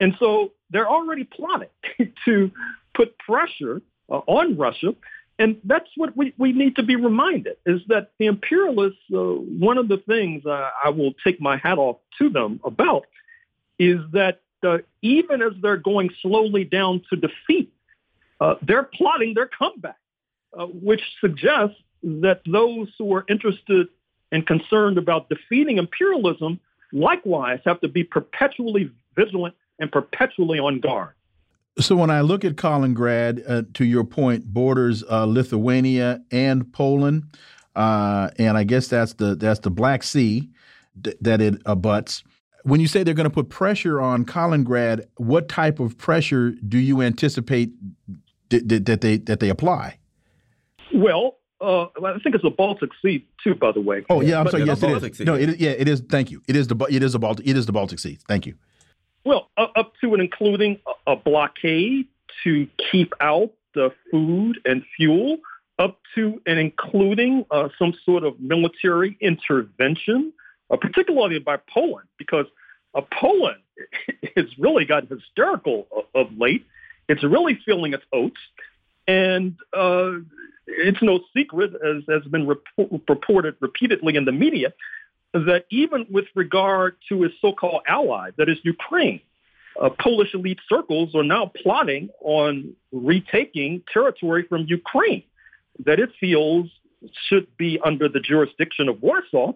And so they're already plotting to put pressure uh, on Russia and that's what we, we need to be reminded is that the imperialists, uh, one of the things uh, I will take my hat off to them about is that uh, even as they're going slowly down to defeat, uh, they're plotting their comeback, uh, which suggests that those who are interested and concerned about defeating imperialism likewise have to be perpetually vigilant and perpetually on guard. So when I look at Kaliningrad, uh, to your point, borders uh, Lithuania and Poland, uh, and I guess that's the that's the Black Sea that it abuts. When you say they're going to put pressure on Kaliningrad, what type of pressure do you anticipate that they that they apply? Well, uh, I think it's the Baltic Sea too. By the way. Oh yeah, I'm but, sorry. Yes, it is. Sea. No, it is, yeah, it is. Thank you. It is the it is the Baltic it is the Baltic Sea. Thank you. Well, up to and including a blockade to keep out the food and fuel, up to and including uh, some sort of military intervention, uh, particularly by Poland, because uh, Poland has really gotten hysterical of, of late. It's really feeling its oats. And uh, it's no secret, as has been rep- reported repeatedly in the media, that even with regard to his so-called ally, that is Ukraine, uh, Polish elite circles are now plotting on retaking territory from Ukraine that it feels should be under the jurisdiction of Warsaw.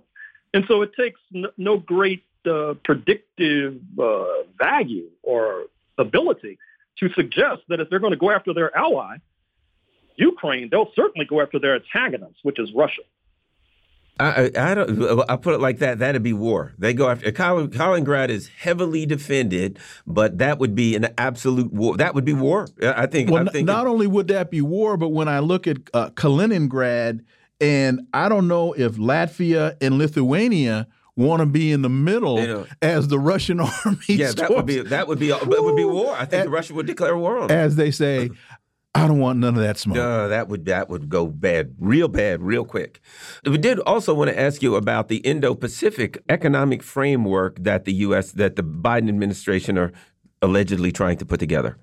And so it takes n- no great uh, predictive uh, value or ability to suggest that if they're going to go after their ally, Ukraine, they'll certainly go after their antagonist, which is Russia. I, I don't. I put it like that. That'd be war. They go after Kaliningrad is heavily defended, but that would be an absolute war. That would be war. I think. Well, thinking, not only would that be war, but when I look at uh, Kaliningrad, and I don't know if Latvia and Lithuania want to be in the middle you know, as the Russian army. Yeah, storms. that would be that would be that would be war. I think Russia would declare war on. As they say, I don't want none of that smoke. Uh, that would that would go bad, real bad, real quick. We did also want to ask you about the Indo-Pacific economic framework that the U.S. that the Biden administration are allegedly trying to put together.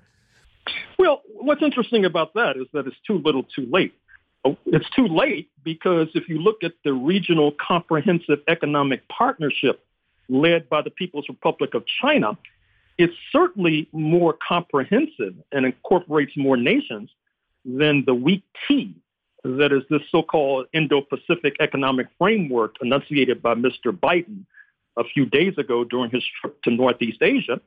Well, what's interesting about that is that it's too little, too late. Oh, it's too late because if you look at the regional comprehensive economic partnership led by the People's Republic of China, it's certainly more comprehensive and incorporates more nations than the weak T that is this so-called Indo-Pacific economic framework enunciated by Mr. Biden a few days ago during his trip to Northeast Asia.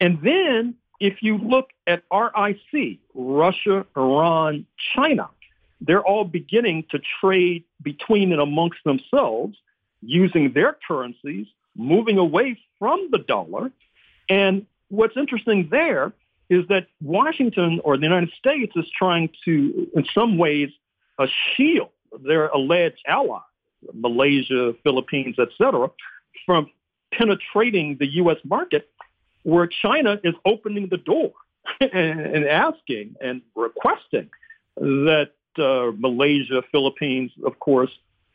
And then if you look at RIC, Russia, Iran, China, they're all beginning to trade between and amongst themselves using their currencies, moving away from the dollar and what's interesting there is that Washington or the United States is trying to, in some ways, uh, shield their alleged allies, Malaysia, Philippines, etc., from penetrating the U.S. market, where China is opening the door and, and asking and requesting that uh, Malaysia, Philippines, of course,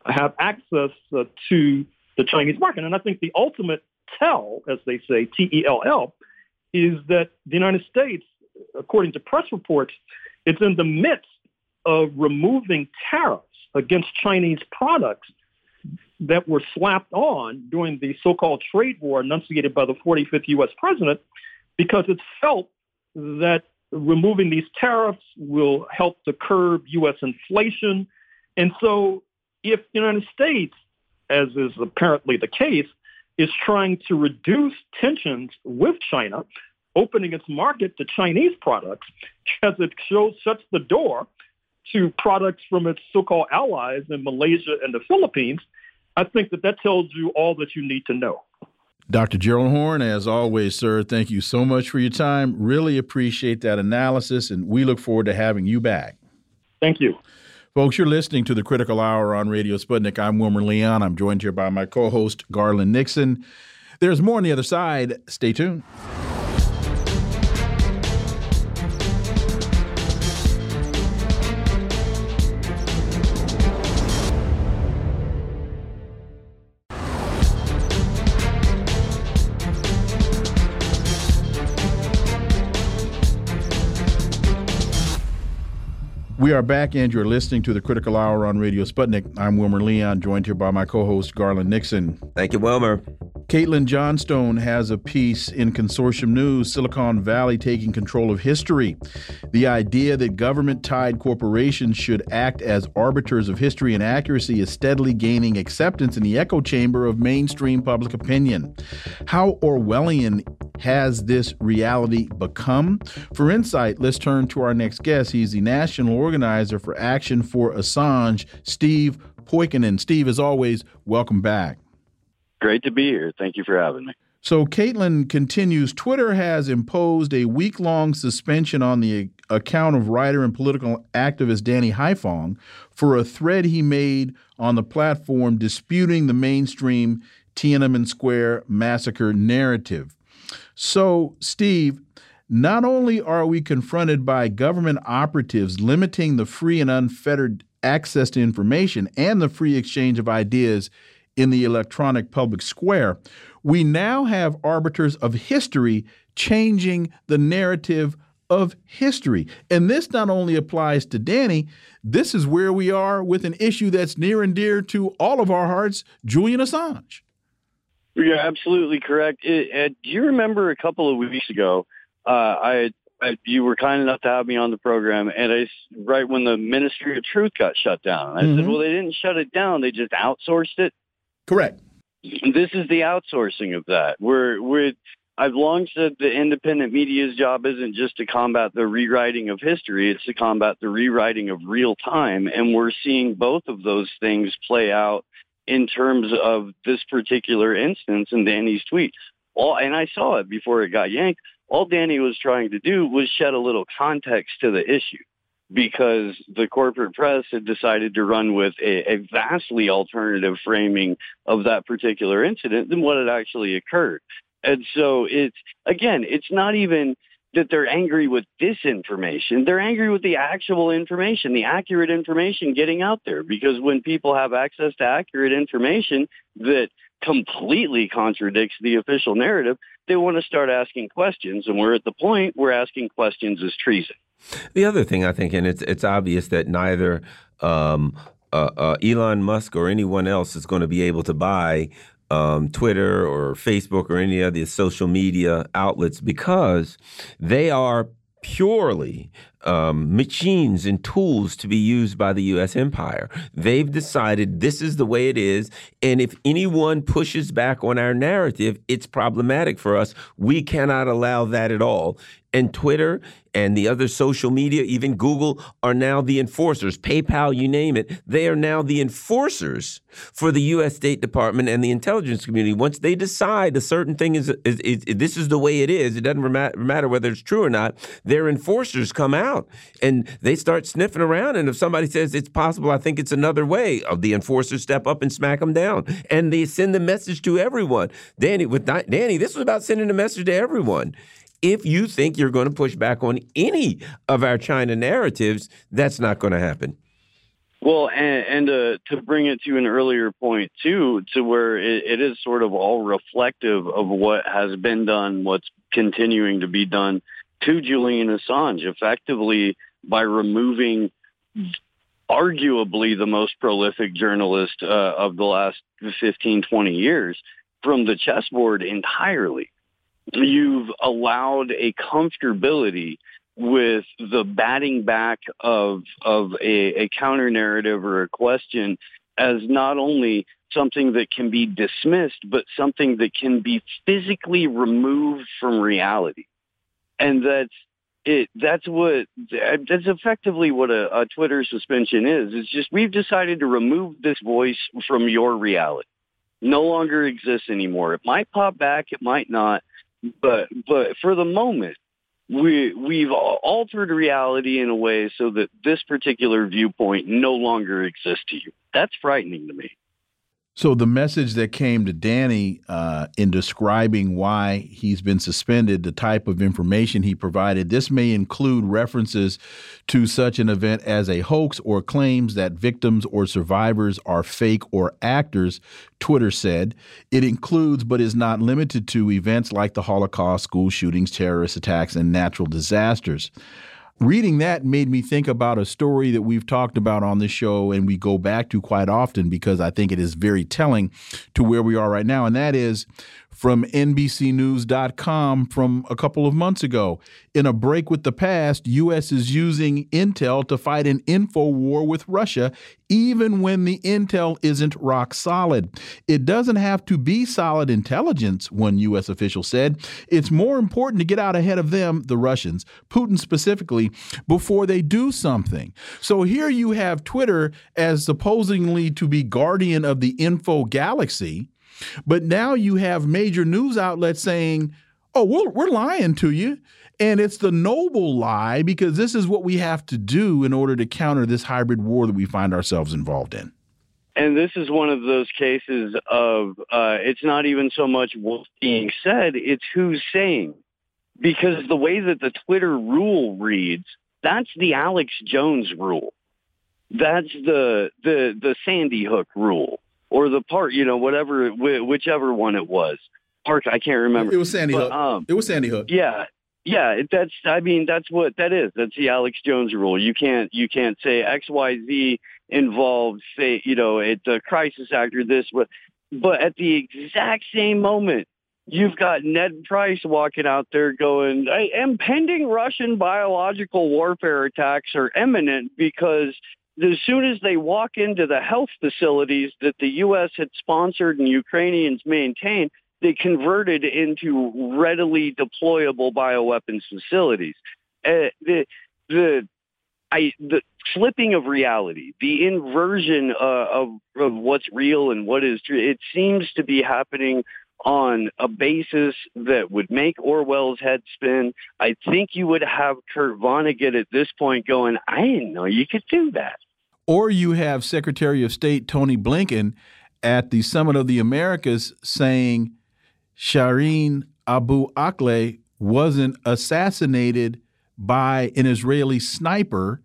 have access uh, to the Chinese market. And I think the ultimate tell, as they say, T-E-L-L, is that the United States, according to press reports, it's in the midst of removing tariffs against Chinese products that were slapped on during the so-called trade war enunciated by the 45th U.S. president because it's felt that removing these tariffs will help to curb U.S. inflation. And so if the United States, as is apparently the case, is trying to reduce tensions with China, opening its market to Chinese products as it shows shuts the door to products from its so-called allies in Malaysia and the Philippines. I think that that tells you all that you need to know. Dr. Gerald Horne, as always, sir, thank you so much for your time. Really appreciate that analysis, and we look forward to having you back. Thank you. Folks, you're listening to the Critical Hour on Radio Sputnik. I'm Wilmer Leon. I'm joined here by my co host, Garland Nixon. There's more on the other side. Stay tuned. We are back, and you're listening to the Critical Hour on Radio Sputnik. I'm Wilmer Leon, joined here by my co host, Garland Nixon. Thank you, Wilmer. Caitlin Johnstone has a piece in Consortium News Silicon Valley taking control of history. The idea that government tied corporations should act as arbiters of history and accuracy is steadily gaining acceptance in the echo chamber of mainstream public opinion. How Orwellian has this reality become? For insight, let's turn to our next guest. He's the national organizer for Action for Assange, Steve Poikonen. Steve, as always, welcome back. Great to be here. Thank you for having me. So, Caitlin continues Twitter has imposed a week long suspension on the account of writer and political activist Danny Haiphong for a thread he made on the platform disputing the mainstream Tiananmen Square massacre narrative. So, Steve, not only are we confronted by government operatives limiting the free and unfettered access to information and the free exchange of ideas in the electronic public square, we now have arbiters of history changing the narrative of history. And this not only applies to Danny, this is where we are with an issue that's near and dear to all of our hearts Julian Assange. You're absolutely correct. It, it, do you remember a couple of weeks ago? Uh, I, I, you were kind enough to have me on the program, and I right when the Ministry of Truth got shut down, I mm -hmm. said, "Well, they didn't shut it down; they just outsourced it." Correct. This is the outsourcing of that. We're we're I've long said the independent media's job isn't just to combat the rewriting of history, it's to combat the rewriting of real time. And we're seeing both of those things play out in terms of this particular instance in Danny's tweet. All, and I saw it before it got yanked. All Danny was trying to do was shed a little context to the issue because the corporate press had decided to run with a, a, vastly alternative framing of that particular incident than what had actually occurred. And so it's, again, it's not even that they're angry with disinformation. They're angry with the actual information, the accurate information getting out there. Because when people have access to accurate information that completely contradicts the official narrative, they want to start asking questions. And we're at the point where asking questions is treason. The other thing I think, and it's it's obvious that neither um, uh, uh, Elon Musk or anyone else is going to be able to buy um, Twitter or Facebook or any of the social media outlets because they are purely um, machines and tools to be used by the U.S. empire. They've decided this is the way it is. And if anyone pushes back on our narrative, it's problematic for us. We cannot allow that at all and Twitter and the other social media, even Google, are now the enforcers. PayPal, you name it, they are now the enforcers for the U.S. State Department and the intelligence community. Once they decide a certain thing is, is, is, is this is the way it is, it doesn't matter whether it's true or not. Their enforcers come out and they start sniffing around. And if somebody says it's possible, I think it's another way, of the enforcers step up and smack them down, and they send the message to everyone. Danny, with Danny, this was about sending a message to everyone if you think you're going to push back on any of our China narratives, that's not going to happen. Well, and, and uh, to bring it to an earlier point too, to where it, it is sort of all reflective of what has been done, what's continuing to be done to Julian Assange, effectively by removing arguably the most prolific journalist uh, of the last 15, 20 years from the chessboard entirely you've allowed a comfortability with the batting back of of a, a counter narrative or a question as not only something that can be dismissed, but something that can be physically removed from reality. And that's it. That's what, that's effectively what a, a Twitter suspension is. It's just, we've decided to remove this voice from your reality. No longer exists anymore. It might pop back. It might not. But but for the moment, we we've altered reality in a way so that this particular viewpoint no longer exists to you. That's frightening to me. So the message that came to Danny uh, in describing why he's been suspended, the type of information he provided, this may include references to such an event as a hoax or claims that victims or survivors are fake or actors. Twitter said it includes, but is not limited to, events like the Holocaust, school shootings, terrorist attacks, and natural disasters. Reading that made me think about a story that we've talked about on this show and we go back to quite often because I think it is very telling to where we are right now. And that is from NBCNews.com from a couple of months ago. In a break with the past, U.S. is using intel to fight an info war with Russia, even when the intel isn't rock solid. It doesn't have to be solid intelligence, one U.S. official said. It's more important to get out ahead of them, the Russians, Putin specifically, before they do something. So here you have Twitter as supposedly to be guardian of the info galaxy but now you have major news outlets saying, oh, we're, we're lying to you. And it's the noble lie because this is what we have to do in order to counter this hybrid war that we find ourselves involved in. And this is one of those cases of uh, it's not even so much what's being said, it's who's saying. Because the way that the Twitter rule reads, that's the Alex Jones rule. That's the the the Sandy Hook rule or the part, you know, whatever, whichever one it was. Park, I can't remember. It was Sandy but, Hook. Um, it was Sandy Hook. Yeah, yeah. That's, I mean, that's what that is. That's the Alex Jones rule. You can't, you can't say X, Y, Z involved. Say, you know, it's a crisis actor. This, but, but at the exact same moment, you've got Ned Price walking out there going, impending Russian biological warfare attacks are imminent because as soon as they walk into the health facilities that the U.S. had sponsored and Ukrainians maintained, they converted into readily deployable bioweapons facilities. Uh, the the I the flipping of reality, the inversion uh, of of what's real and what is true, it seems to be happening on a basis that would make Orwell's head spin. I think you would have Kurt Vonnegut at this point going, I didn't know you could do that. Or you have Secretary of State Tony Blinken at the Summit of the Americas saying Shireen Abu Akleh wasn't assassinated by an Israeli sniper.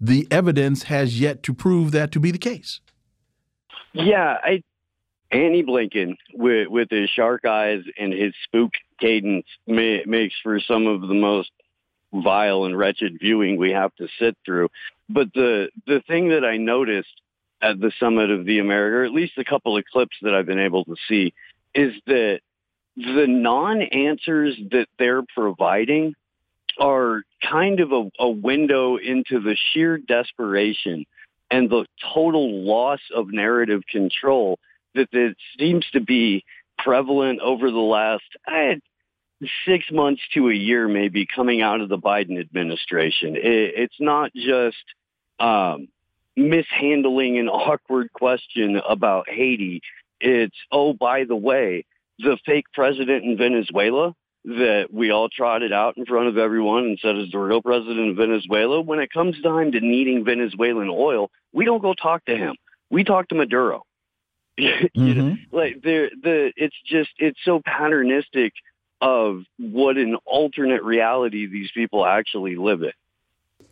The evidence has yet to prove that to be the case. Yeah, I Annie Blinken with with his shark eyes and his spook cadence may, makes for some of the most vile and wretched viewing we have to sit through. But the the thing that I noticed at the summit of the America, or at least a couple of clips that I've been able to see, is that the non-answers that they're providing are kind of a, a window into the sheer desperation and the total loss of narrative control that, that seems to be prevalent over the last I, six months to a year maybe coming out of the Biden administration. It, it's not just um, mishandling an awkward question about Haiti. It's, oh, by the way, the fake president in Venezuela that we all trotted out in front of everyone and said is the real president of Venezuela. When it comes time to needing Venezuelan oil, we don't go talk to him. We talk to Maduro. mm-hmm. you know, like the the it's just it's so patternistic of what an alternate reality these people actually live in.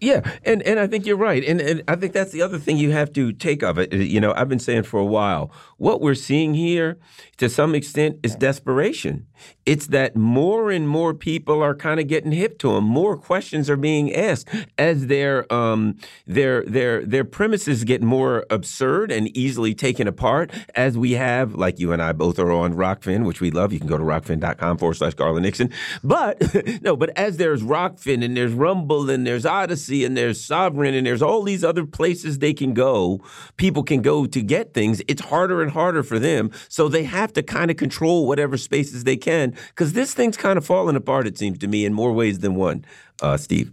Yeah, and, and I think you're right. And, and I think that's the other thing you have to take of it. You know, I've been saying for a while, what we're seeing here, to some extent, is desperation. It's that more and more people are kind of getting hip to them. More questions are being asked as their um, their their their premises get more absurd and easily taken apart. As we have, like you and I both are on Rokfin, which we love. You can go to rokfin.com forward slash Garland Nixon. But no, but as there's Rokfin and there's Rumble and there's Odysee and there's Sovereign and there's all these other places they can go, people can go to get things. It's harder and harder for them, so they have to kind of control whatever spaces they can because this thing's kind of falling apart, it seems to me, in more ways than one, uh, Steve.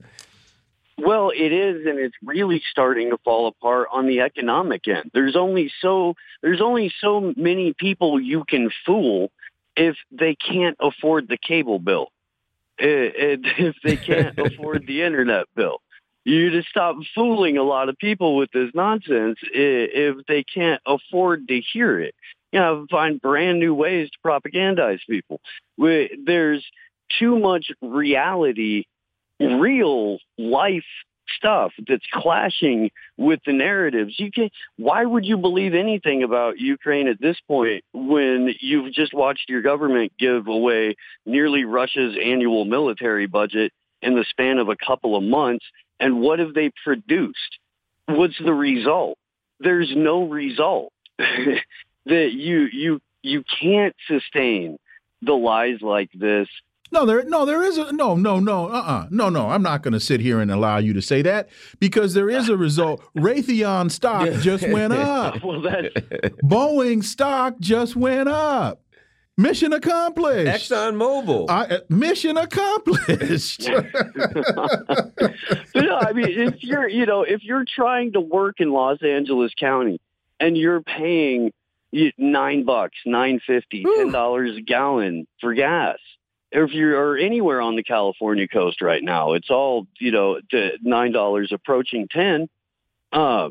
Well, it is, and it's really starting to fall apart on the economic end. There's only so there's only so many people you can fool if they can't afford the cable bill, if they can't afford the internet bill. You just stop fooling a lot of people with this nonsense if they can't afford to hear it you know, find brand new ways to propagandize people. There's too much reality, real life stuff that's clashing with the narratives. You can why would you believe anything about Ukraine at this point when you've just watched your government give away nearly Russia's annual military budget in the span of a couple of months. And what have they produced? What's the result? There's no result. that you you you can't sustain the lies like this no, there, no, there is a no, no, no, uh, uh-uh, uh no, no. I'm not going to sit here and allow you to say that because there is a result. Raytheon stock just went up. well, that's Boeing stock just went up. Mission accomplished. Exxon Mobil. Uh, mission accomplished. no, I mean, if you're, you know, if you're trying to work in Los Angeles County and you're paying nine bucks, nine fifty, ten dollars a gallon for gas if you're anywhere on the California coast right now, it's all you know nine dollars approaching ten. Uh,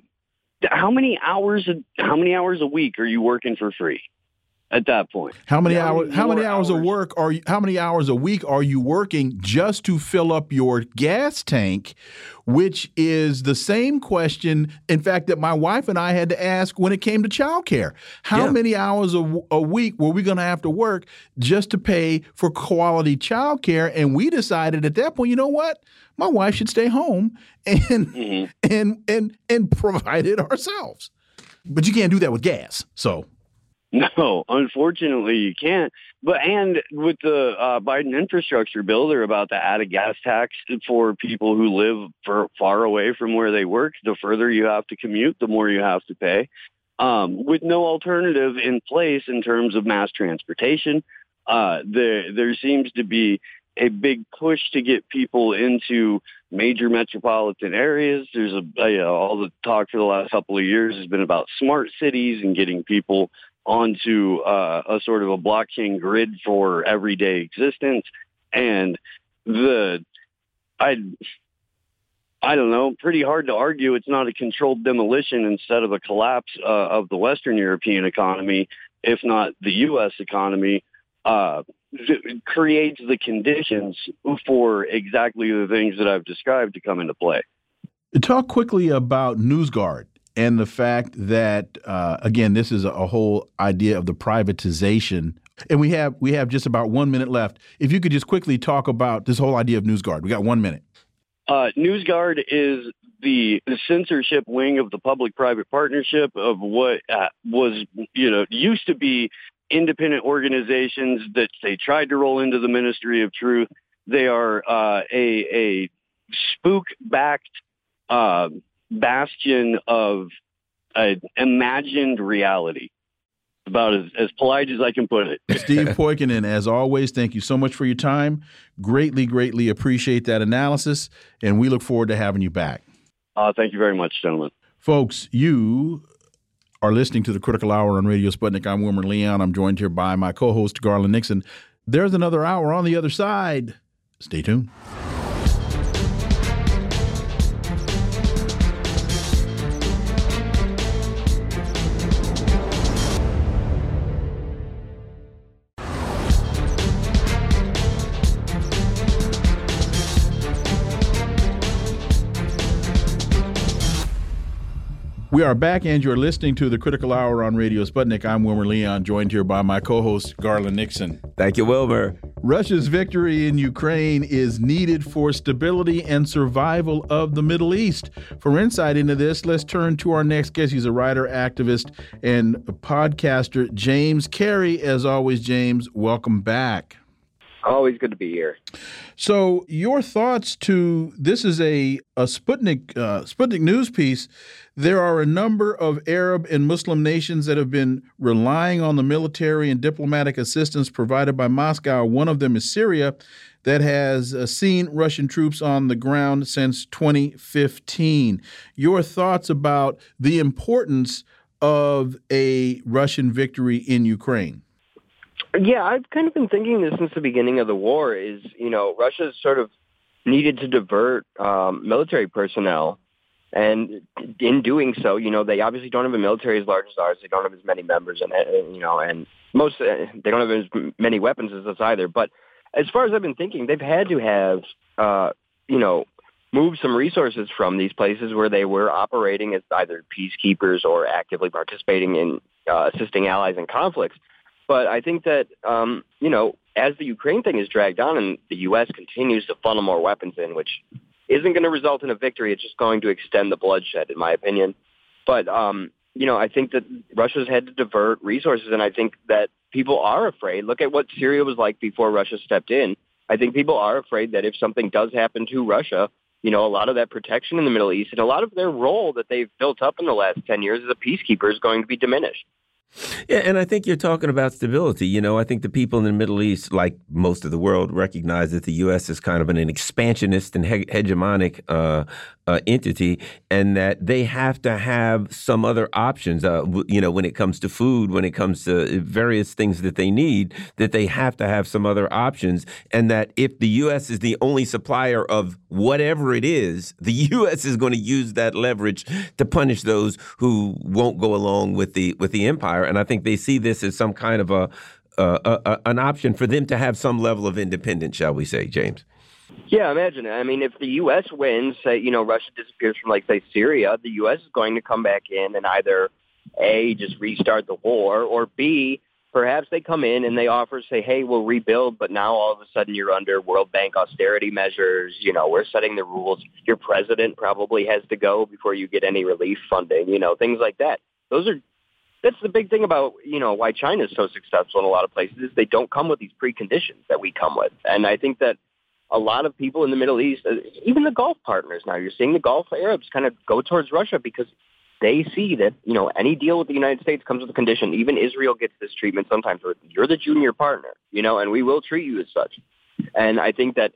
how many hours? How many hours a week are you working for free? At that point. How many hours? How many hours, hours of work are you? How many hours a week are you working just to fill up your gas tank? Which is the same question, in fact, that my wife and I had to ask when it came to childcare. How yeah. many hours a, a week were we going to have to work just to pay for quality childcare? And we decided at that point, you know what? My wife should stay home and mm -hmm. and and and provide it ourselves. But you can't do that with gas. So No, unfortunately you can't. But and with the uh, Biden infrastructure bill, they're about to add a gas tax for people who live for, far away from where they work. The further you have to commute, the more you have to pay. Um, with no alternative in place in terms of mass transportation, uh, there there seems to be a big push to get people into major metropolitan areas. There's a you know, all the talk for the last couple of years has been about smart cities and getting people onto uh, a sort of a blockchain grid for everyday existence. And the, I, I don't know, pretty hard to argue it's not a controlled demolition instead of a collapse uh, of the Western European economy, if not the U.S. economy, uh, creates the conditions for exactly the things that I've described to come into play. Talk quickly about NewsGuard and the fact that uh, again, this is a whole idea of the privatization. And we have we have just about one minute left. If you could just quickly talk about this whole idea of NewsGuard, we got one minute. Uh, NewsGuard is the, censorship wing of the public-private partnership of what uh, was you know used to be independent organizations that they tried to roll into the Ministry of Truth. They are uh, a, a spook-backed uh, bastion of imagined reality. About as, as polite as I can put it. Steve Poikonen, as always, thank you so much for your time. Greatly, greatly appreciate that analysis, and we look forward to having you back. Uh, thank you very much, gentlemen. Folks, you are listening to the Critical Hour on Radio Sputnik. I'm Wilmer Leon. I'm joined here by my co host, Garland Nixon. There's another hour on the other side. Stay tuned. We are back, and you're listening to the Critical Hour on Radio Sputnik. I'm Wilmer Leon, joined here by my co host, Garland Nixon. Thank you, Wilmer. Russia's victory in Ukraine is needed for stability and survival of the Middle East. For insight into this, let's turn to our next guest. He's a writer, activist, and podcaster, James Carey. As always, James, welcome back. Always good to be here. So, your thoughts to this is a a Sputnik uh, Sputnik news piece. There are a number of Arab and Muslim nations that have been relying on the military and diplomatic assistance provided by Moscow. One of them is Syria, that has uh, seen Russian troops on the ground since 2015. Your thoughts about the importance of a Russian victory in Ukraine? Yeah, I've kind of been thinking this since the beginning of the war. Is you know Russia's sort of needed to divert um, military personnel, and in doing so, you know they obviously don't have a military as large as ours. They don't have as many members, and you know, and most uh, they don't have as many weapons as us either. But as far as I've been thinking, they've had to have uh, you know move some resources from these places where they were operating as either peacekeepers or actively participating in uh, assisting allies in conflicts But I think that, um, you know, as the Ukraine thing is dragged on and the U.S. continues to funnel more weapons in, which isn't going to result in a victory, it's just going to extend the bloodshed, in my opinion. But, um, you know, I think that Russia's had to divert resources, and I think that people are afraid. Look at what Syria was like before Russia stepped in. I think people are afraid that if something does happen to Russia, you know, a lot of that protection in the Middle East and a lot of their role that they've built up in the last 10 years as a peacekeeper is going to be diminished. Yeah, and I think you're talking about stability. You know, I think the people in the Middle East, like most of the world, recognize that the U.S. is kind of an, expansionist and he hegemonic uh, uh, entity, and that they have to have some other options. Uh, you know, when it comes to food, when it comes to various things that they need, that they have to have some other options, and that if the U.S. is the only supplier of whatever it is, the U.S. is going to use that leverage to punish those who won't go along with the with the empire. And I think they see this as some kind of a, a, a an option for them to have some level of independence, shall we say, James? Yeah, imagine it. I mean, if the U.S. wins, say, you know, Russia disappears from, like, say, Syria, the U.S. is going to come back in and either, A, just restart the war, or B, perhaps they come in and they offer, say, hey, we'll rebuild, but now all of a sudden you're under World Bank austerity measures. You know, we're setting the rules. Your president probably has to go before you get any relief funding, you know, things like that. Those are that's the big thing about you know why China is so successful in a lot of places is they don't come with these preconditions that we come with, and I think that a lot of people in the Middle East, uh, even the Gulf partners now, you're seeing the Gulf Arabs kind of go towards Russia because they see that, you know, any deal with the United States comes with a condition. Even Israel gets this treatment sometimes where you're the junior partner, you know, and we will treat you as such. And I think that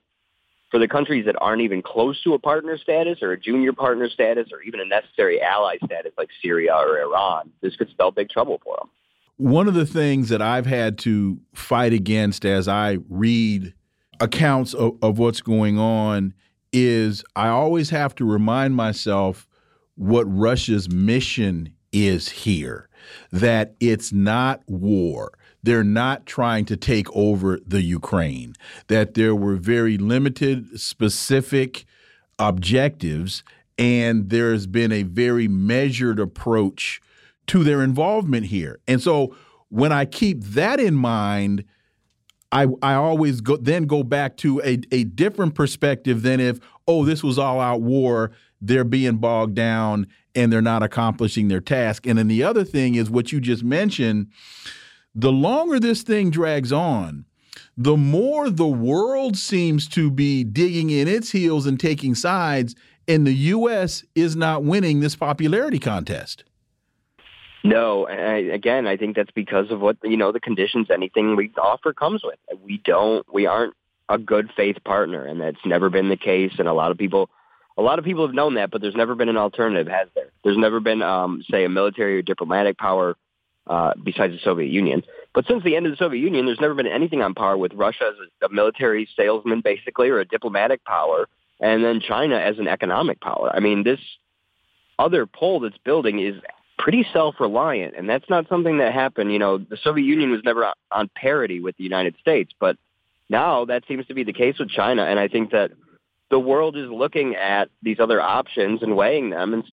for the countries that aren't even close to a partner status or a junior partner status or even a necessary ally status like Syria or Iran, this could spell big trouble for them. One of the things that I've had to fight against as I read accounts of, of what's going on is I always have to remind myself what Russia's mission is here that it's not war. They're not trying to take over the Ukraine, that there were very limited, specific objectives, and there's been a very measured approach to their involvement here. And so when I keep that in mind, I I always go then go back to a a different perspective than if oh this was all out war they're being bogged down and they're not accomplishing their task and then the other thing is what you just mentioned the longer this thing drags on the more the world seems to be digging in its heels and taking sides and the US is not winning this popularity contest no, I, again, I think that's because of what you know the conditions anything we offer comes with. We don't, we aren't a good faith partner, and that's never been the case. And a lot of people, a lot of people have known that, but there's never been an alternative, has there? There's never been, um, say, a military or diplomatic power uh, besides the Soviet Union. But since the end of the Soviet Union, there's never been anything on par with Russia as a, a military salesman, basically, or a diplomatic power, and then China as an economic power. I mean, this other pole that's building is pretty self-reliant, and that's not something that happened. You know, the Soviet Union was never on parity with the United States, but now that seems to be the case with China, and I think that the world is looking at these other options and weighing them. And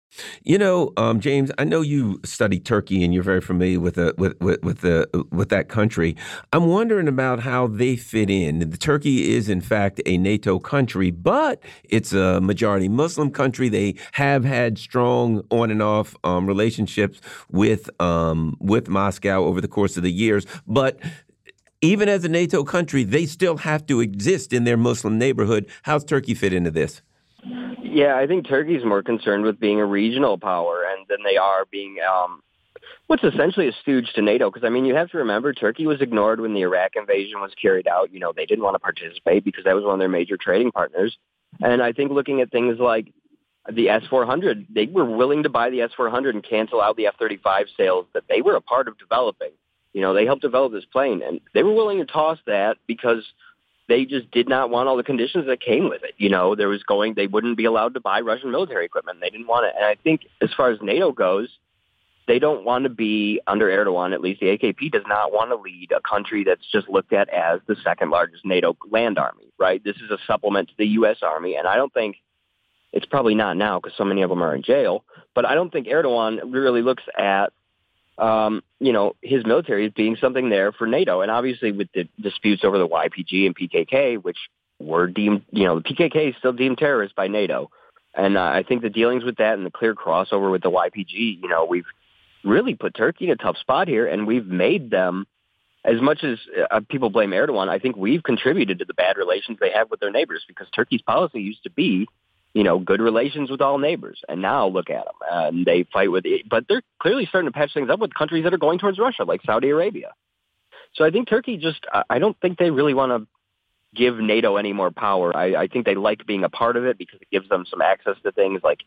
you know, um, James, I know you study Turkey and you're very familiar with the with with with the with that country. I'm wondering about how they fit in. The Turkey is in fact a NATO country, but it's a majority Muslim country. They have had strong on and off um, relationships with um, with Moscow over the course of the years, but even as a NATO country, they still have to exist in their Muslim neighborhood. How's Turkey fit into this? Yeah, I think Turkey's more concerned with being a regional power and than they are being um, what's essentially a stooge to NATO. Because I mean, you have to remember Turkey was ignored when the Iraq invasion was carried out. You know, they didn't want to participate because that was one of their major trading partners. And I think looking at things like the S400, they were willing to buy the S400 and cancel out the F-35 sales that they were a part of developing. You know, they helped develop this plane, and they were willing to toss that because they just did not want all the conditions that came with it. You know, there was going, they wouldn't be allowed to buy Russian military equipment. They didn't want it. And I think as far as NATO goes, they don't want to be under Erdogan. At least the AKP does not want to lead a country that's just looked at as the second largest NATO land army, right? This is a supplement to the U.S. Army. And I don't think it's probably not now because so many of them are in jail. But I don't think Erdogan really looks at um, you know, his military is being something there for NATO. And obviously with the disputes over the YPG and PKK, which were deemed, you know, the PKK is still deemed terrorist by NATO. And uh, I think the dealings with that and the clear crossover with the YPG, you know, we've really put Turkey in a tough spot here, and we've made them. As much as uh, people blame Erdogan, I think we've contributed to the bad relations they have with their neighbors because Turkey's policy used to be you know, good relations with all neighbors. And now look at them. And they fight with, but they're clearly starting to patch things up with countries that are going towards Russia, like Saudi Arabia. So I think Turkey just, I don't think they really want to give NATO any more power. I, I think they like being a part of it because it gives them some access to things like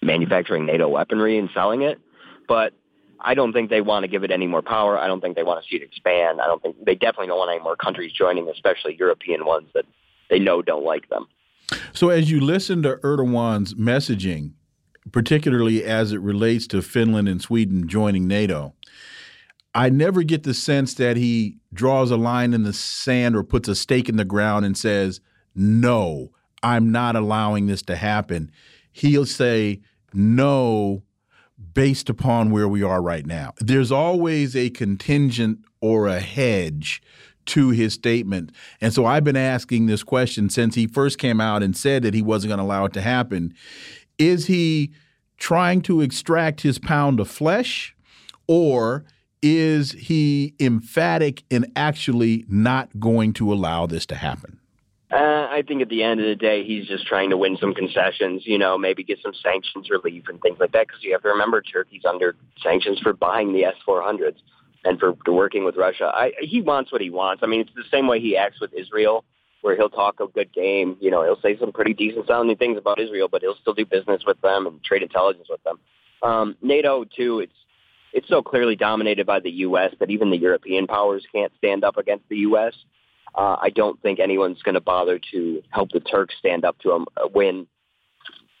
manufacturing NATO weaponry and selling it. But I don't think they want to give it any more power. I don't think they want to see it expand. I don't think they definitely don't want any more countries joining, especially European ones that they know don't like them. So, as you listen to Erdogan's messaging, particularly as it relates to Finland and Sweden joining NATO, I never get the sense that he draws a line in the sand or puts a stake in the ground and says, No, I'm not allowing this to happen. He'll say, No, based upon where we are right now. There's always a contingent or a hedge to his statement. And so I've been asking this question since he first came out and said that he wasn't going to allow it to happen. Is he trying to extract his pound of flesh or is he emphatic in actually not going to allow this to happen? Uh, I think at the end of the day, he's just trying to win some concessions, you know, maybe get some sanctions relief and things like that. Because you have to remember, Turkey's under sanctions for buying the S-400s and for working with Russia. I, he wants what he wants. I mean, it's the same way he acts with Israel, where he'll talk a good game. You know, he'll say some pretty decent sounding things about Israel, but he'll still do business with them and trade intelligence with them. Um, NATO too. It's it's so clearly dominated by the U.S. that even the European powers can't stand up against the U.S. Uh, I don't think anyone's going to bother to help the Turks stand up to them uh, when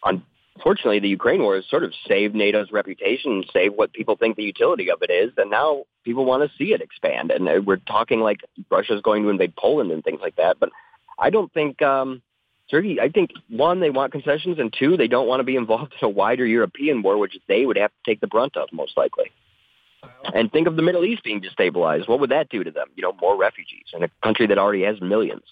on unfortunately, the Ukraine war has sort of saved NATO's reputation, saved what people think the utility of it is, and now people want to see it expand. And uh, we're talking like Russia's going to invade Poland and things like that. But I don't think um, Turkey. I think one, they want concessions, and two, they don't want to be involved in a wider European war, which they would have to take the brunt of most likely. And think of the Middle East being destabilized. What would that do to them? You know, more refugees in a country that already has millions.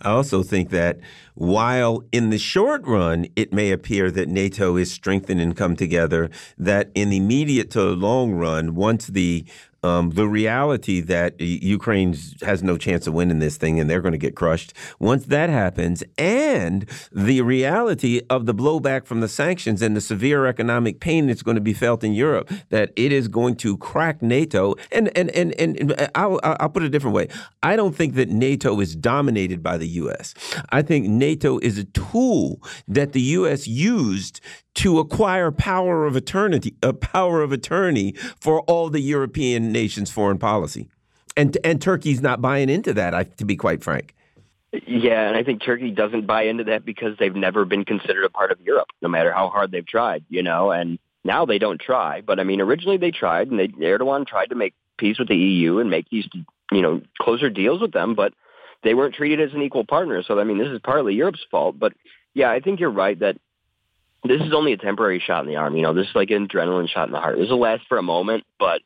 I also think that while in the short run it may appear that NATO is strengthened and come together, that in the immediate to long run, once the um, the reality that Ukraine has no chance of winning this thing and they're going to get crushed. Once that happens, and the reality of the blowback from the sanctions and the severe economic pain that's going to be felt in Europe, that it is going to crack NATO. And and and and I'll, I'll put it a different way. I don't think that NATO is dominated by the U.S. I think NATO is a tool that the U.S. used to acquire power of attorney, a power of attorney for all the European nations' foreign policy, and and Turkey's not buying into that. I, to be quite frank. Yeah, and I think Turkey doesn't buy into that because they've never been considered a part of Europe, no matter how hard they've tried. You know, and now they don't try. But I mean, originally they tried, and they, Erdogan tried to make peace with the EU and make these, you know, closer deals with them, but they weren't treated as an equal partner. So I mean, this is partly Europe's fault. But yeah, I think you're right that this is only a temporary shot in the arm. You know, this is like an adrenaline shot in the heart. This will last for a moment, but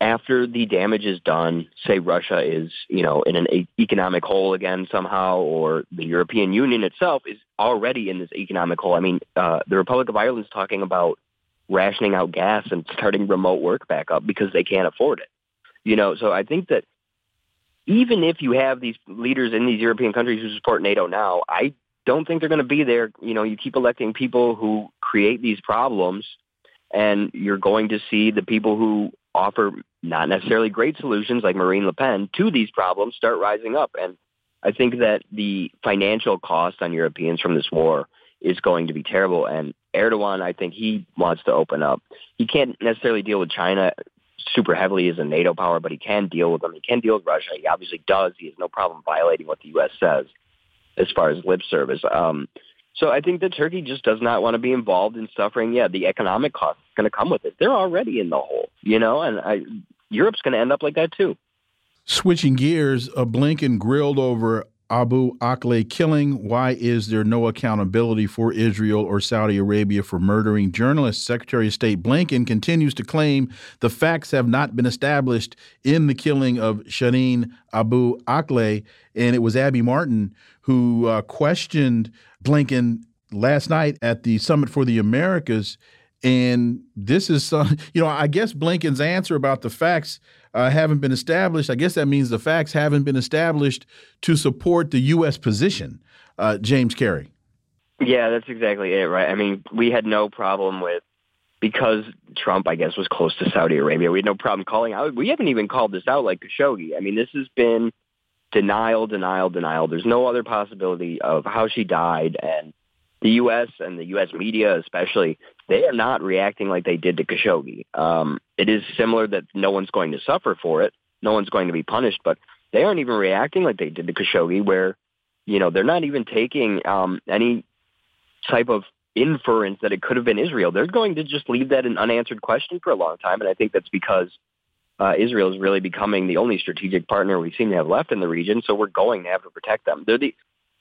after the damage is done, say Russia is, you know, in an economic hole again somehow, or the European Union itself is already in this economic hole. I mean, uh, the Republic of Ireland is talking about rationing out gas and starting remote work back up because they can't afford it. You know, so I think that even if you have these leaders in these European countries who support NATO now, I don't think they're going to be there. You know, you keep electing people who create these problems, and you're going to see the people who offer not necessarily great solutions like Marine Le Pen to these problems start rising up. And I think that the financial cost on Europeans from this war is going to be terrible. And Erdogan, I think he wants to open up. He can't necessarily deal with China super heavily as a NATO power, but he can deal with them. He can deal with Russia. He obviously does. He has no problem violating what the U.S. says as far as lip service. Um, so I think that Turkey just does not want to be involved in suffering. Yeah, the economic cost is going to come with it. They're already in the hole, you know, and I, Europe's going to end up like that too. Switching gears, uh, Blinken grilled over Abu Akleh killing. Why is there no accountability for Israel or Saudi Arabia for murdering journalists? Secretary of State Blinken continues to claim the facts have not been established in the killing of Shireen Abu Akleh. And it was Abby Martin who uh, questioned Blinken last night at the Summit for the Americas. And this is, you know, I guess Blinken's answer about the facts uh, haven't been established. I guess that means the facts haven't been established to support the U.S. position. Uh, James Carey. Yeah, that's exactly it, right? I mean, we had no problem with because Trump, I guess, was close to Saudi Arabia. We had no problem calling out. We haven't even called this out like Khashoggi. I mean, this has been denial, denial, denial. There's no other possibility of how she died, and the U.S. and the U.S. media, especially, they are not reacting like they did to Khashoggi. Um, it is similar that no one's going to suffer for it, no one's going to be punished, but they aren't even reacting like they did to Khashoggi, where you know they're not even taking um, any type of inference that it could have been Israel. They're going to just leave that an unanswered question for a long time, and I think that's because uh, Israel is really becoming the only strategic partner we seem to have left in the region. So we're going to have to protect them. They're the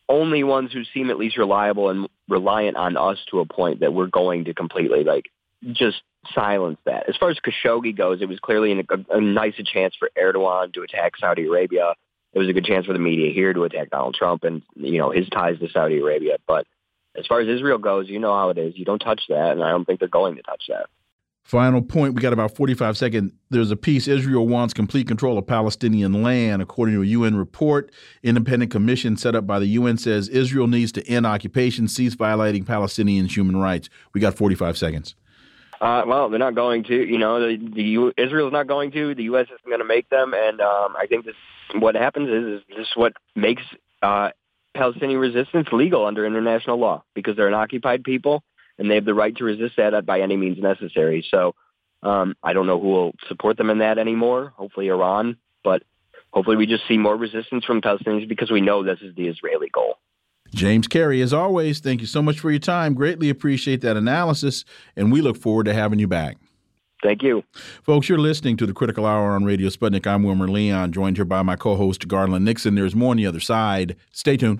only ones who seem at least reliable and reliant on us to a point that we're going to completely like just silence that. As far as Khashoggi goes, it was clearly a, a chance for Erdogan to attack Saudi Arabia. It was a good chance for the media here to attack Donald Trump and you know his ties to Saudi Arabia. But as far as Israel goes, you know how it is. You don't touch that, and I don't think they're going to touch that. Final point. We got about 45 seconds. There's a piece Israel wants complete control of Palestinian land. According to a UN report, independent commission set up by the UN says Israel needs to end occupation, cease violating Palestinian human rights. We got 45 seconds. Uh, well, they're not going to. You know, the, the U, Israel's not going to. The U.S. isn't going to make them. And um, I think this what happens is, is this is what makes uh, Palestinian resistance legal under international law because they're an occupied people and they have the right to resist that by any means necessary. So um, I don't know who will support them in that anymore. Hopefully Iran, but hopefully we just see more resistance from Palestinians because we know this is the Israeli goal. James Carey, as always, thank you so much for your time. Greatly appreciate that analysis, and we look forward to having you back. Thank you. Folks, you're listening to the Critical Hour on Radio Sputnik. I'm Wilmer Leon, joined here by my co host, Garland Nixon. There's more on the other side. Stay tuned.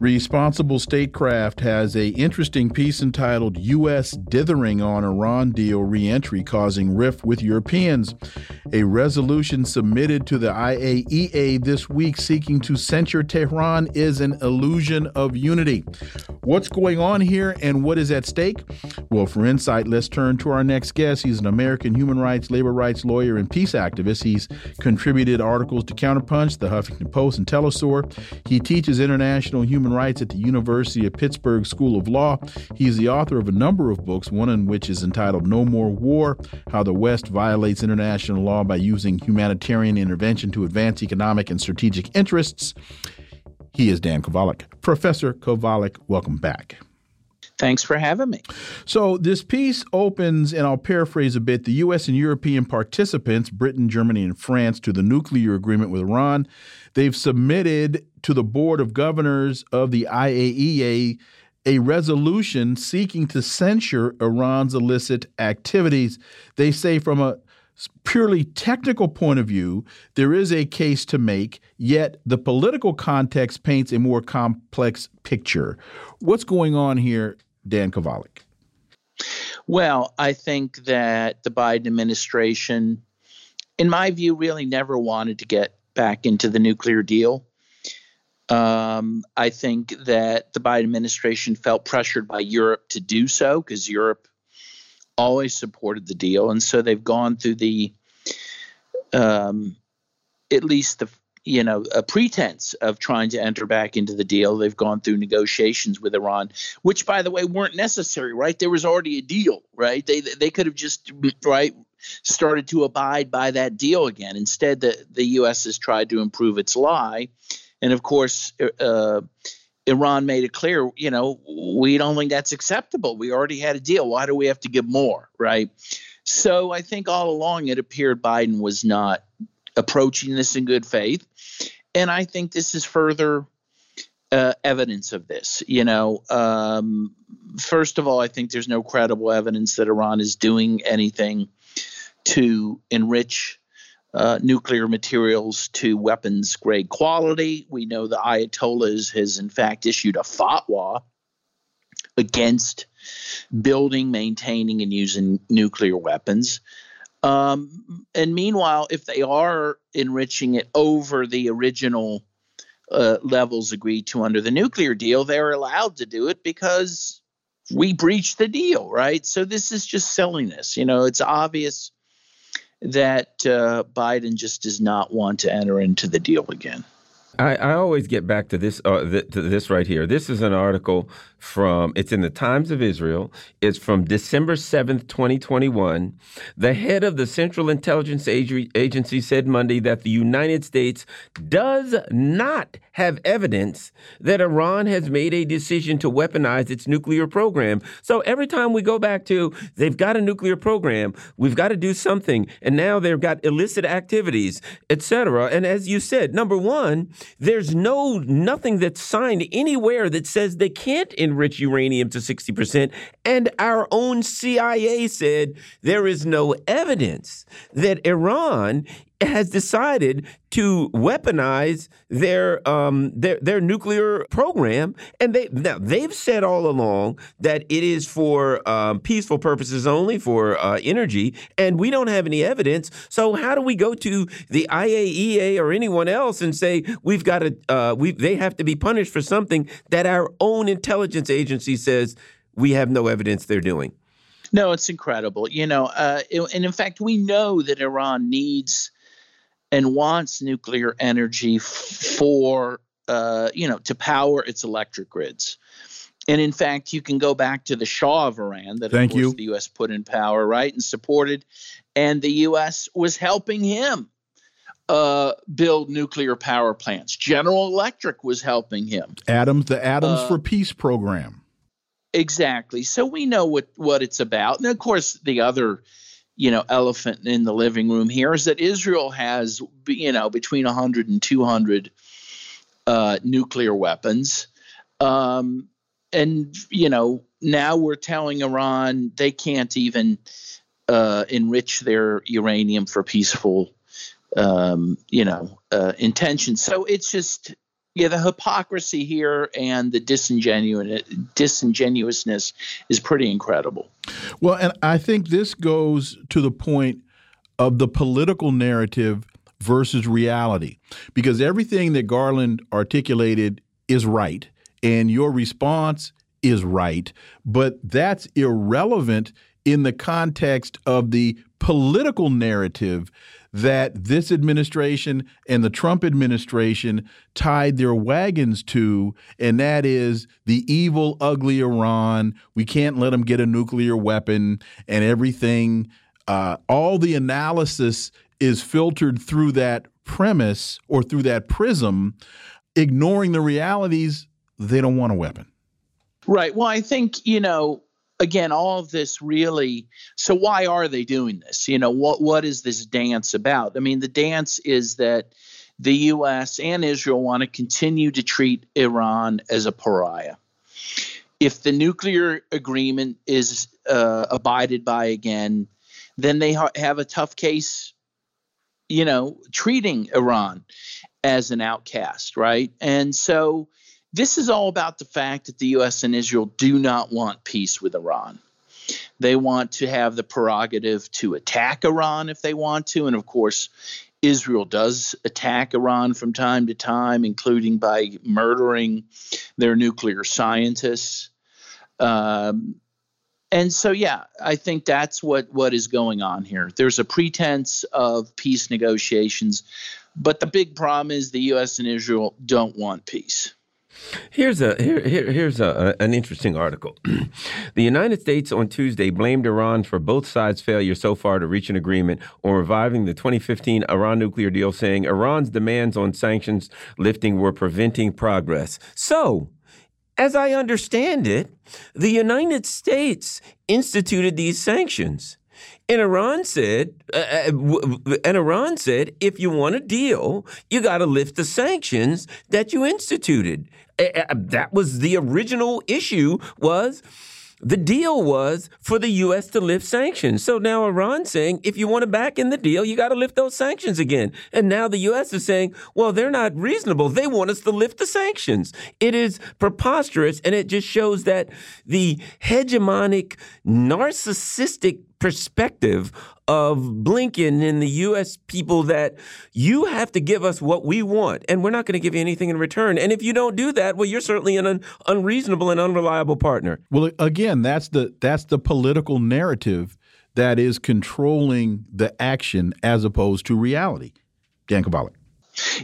Responsible Statecraft has a interesting piece entitled "U.S. Dithering on Iran Deal Reentry Causing Rift with Europeans." A resolution submitted to the IAEA this week seeking to censure Tehran is an illusion of unity. What's going on here, and what is at stake? Well, for insight, let's turn to our next guest. He's an American human rights, labor rights lawyer and peace activist. He's contributed articles to Counterpunch, the Huffington Post, and Telesur. He teaches international human rights at the University of Pittsburgh School of Law. He is the author of a number of books, one in which is entitled No More War How the West Violates International Law by Using Humanitarian Intervention to Advance Economic and Strategic Interests. He is Dan Kovalik. Professor Kovalik, welcome back. Thanks for having me. So, this piece opens, and I'll paraphrase a bit the U.S. and European participants, Britain, Germany, and France, to the nuclear agreement with Iran. They've submitted to the Board of Governors of the IAEA a resolution seeking to censure Iran's illicit activities. They say, from a purely technical point of view, there is a case to make, yet the political context paints a more complex picture. What's going on here Dan Kovalik? Well, I think that the Biden administration, in my view, really never wanted to get back into the nuclear deal. Um, I think that the Biden administration felt pressured by Europe to do so because Europe always supported the deal, and so they've gone through the, um, at least the you know, a pretense of trying to enter back into the deal. They've gone through negotiations with Iran, which, by the way, weren't necessary. Right? There was already a deal. Right? They they could have just right started to abide by that deal again. Instead, the the U.S. has tried to improve its lie, and of course, uh, Iran made it clear, you know, we don't think that's acceptable. We already had a deal. Why do we have to give more, right? So I think all along it appeared Biden was not approaching this in good faith. And I think this is further uh, evidence of this. You know, um, first of all, I think there's no credible evidence that Iran is doing anything to enrich uh, nuclear materials to weapons grade quality. We know the Ayatollahs has, in fact, issued a fatwa against building, maintaining, and using nuclear weapons. Um, and meanwhile, if they are enriching it over the original uh, levels agreed to under the nuclear deal, they're allowed to do it because we breached the deal, right? So this is just silliness. You know, it's obvious that uh, Biden just does not want to enter into the deal again. I, I always get back to this uh, th to this right here. This is an article from it's in the Times of Israel. It's from December 7th, 2021. The head of the Central Intelligence Agency said Monday that the United States does not have evidence that Iran has made a decision to weaponize its nuclear program. So every time we go back to they've got a nuclear program, we've got to do something, and now they've got illicit activities, etc. And as you said, number 1, there's no nothing that's signed anywhere that says they can't enrich uranium to 60%. And our own CIA said there is no evidence that Iran has decided to weaponize their um, their their nuclear program, and they now they've said all along that it is for um, peaceful purposes only for uh, energy, and we don't have any evidence. So how do we go to the IAEA or anyone else and say we've got to uh, we they have to be punished for something that our own intelligence agency says we have no evidence they're doing? No, it's incredible. You know, uh, and in fact, we know that Iran needs and wants nuclear energy for, uh, you know, to power its electric grids. And in fact, you can go back to the Shah of Iran that Thank of course you. the U.S. put in power, right, and supported, and the U.S. was helping him uh, build nuclear power plants. General Electric was helping him. Atoms, the Atoms Uh, for Peace program. Exactly. So we know what what it's about. And of course, the other, you know, elephant in the living room here is that Israel has, you know, between 100 and 200 uh, nuclear weapons. Um, and you know, now we're telling Iran they can't even uh, enrich their uranium for peaceful, um, you know, uh, intentions. So it's just yeah, the hypocrisy here and the disingenuous disingenuousness is pretty incredible. Well, and I think this goes to the point of the political narrative versus reality, because everything that Garland articulated is right, and your response is right, but that's irrelevant in the context of the political narrative that this administration and the Trump administration tied their wagons to, and that is the evil, ugly Iran. We can't let them get a nuclear weapon and everything. Uh, all the analysis is filtered through that premise or through that prism, ignoring the realities they don't want a weapon. Right. Well, I think, you know, again, all of this really. So why are they doing this? You know, what what is this dance about? I mean, the dance is that the U.S. and Israel want to continue to treat Iran as a pariah. If the nuclear agreement is uh, abided by again, then they ha- have a tough case, you know, treating Iran as an outcast, right? And so this is all about the fact that the U.S. and Israel do not want peace with Iran. They want to have the prerogative to attack Iran if they want to. And of course, Israel does attack Iran from time to time, including by murdering their nuclear scientists. Um, and so, yeah, I think that's what, what is going on here. There's a pretense of peace negotiations, but the big problem is the U.S. and Israel don't want peace. Here's a here, here here's a, an interesting article. the United States on Tuesday blamed Iran for both sides' failure so far to reach an agreement on reviving the 2015 Iran nuclear deal, saying Iran's demands on sanctions lifting were preventing progress. So, As I understand it, the United States instituted these sanctions. And Iran said, uh, uh and Iran said, if you want a deal, you got to lift the sanctions that you instituted. That was the original issue. Was the deal was for the U.S. to lift sanctions. So now Iran's saying, if you want to back in the deal, you got to lift those sanctions again. And now the U.S. is saying, well, they're not reasonable. They want us to lift the sanctions. It is preposterous, and it just shows that the hegemonic, narcissistic perspective of Blinken and the U.S. people that you have to give us what we want, and we're not going to give you anything in return. And if you don't do that, well, you're certainly an un unreasonable and unreliable partner. Well, again, that's the that's the political narrative that is controlling the action as opposed to reality. Dan Kovalik.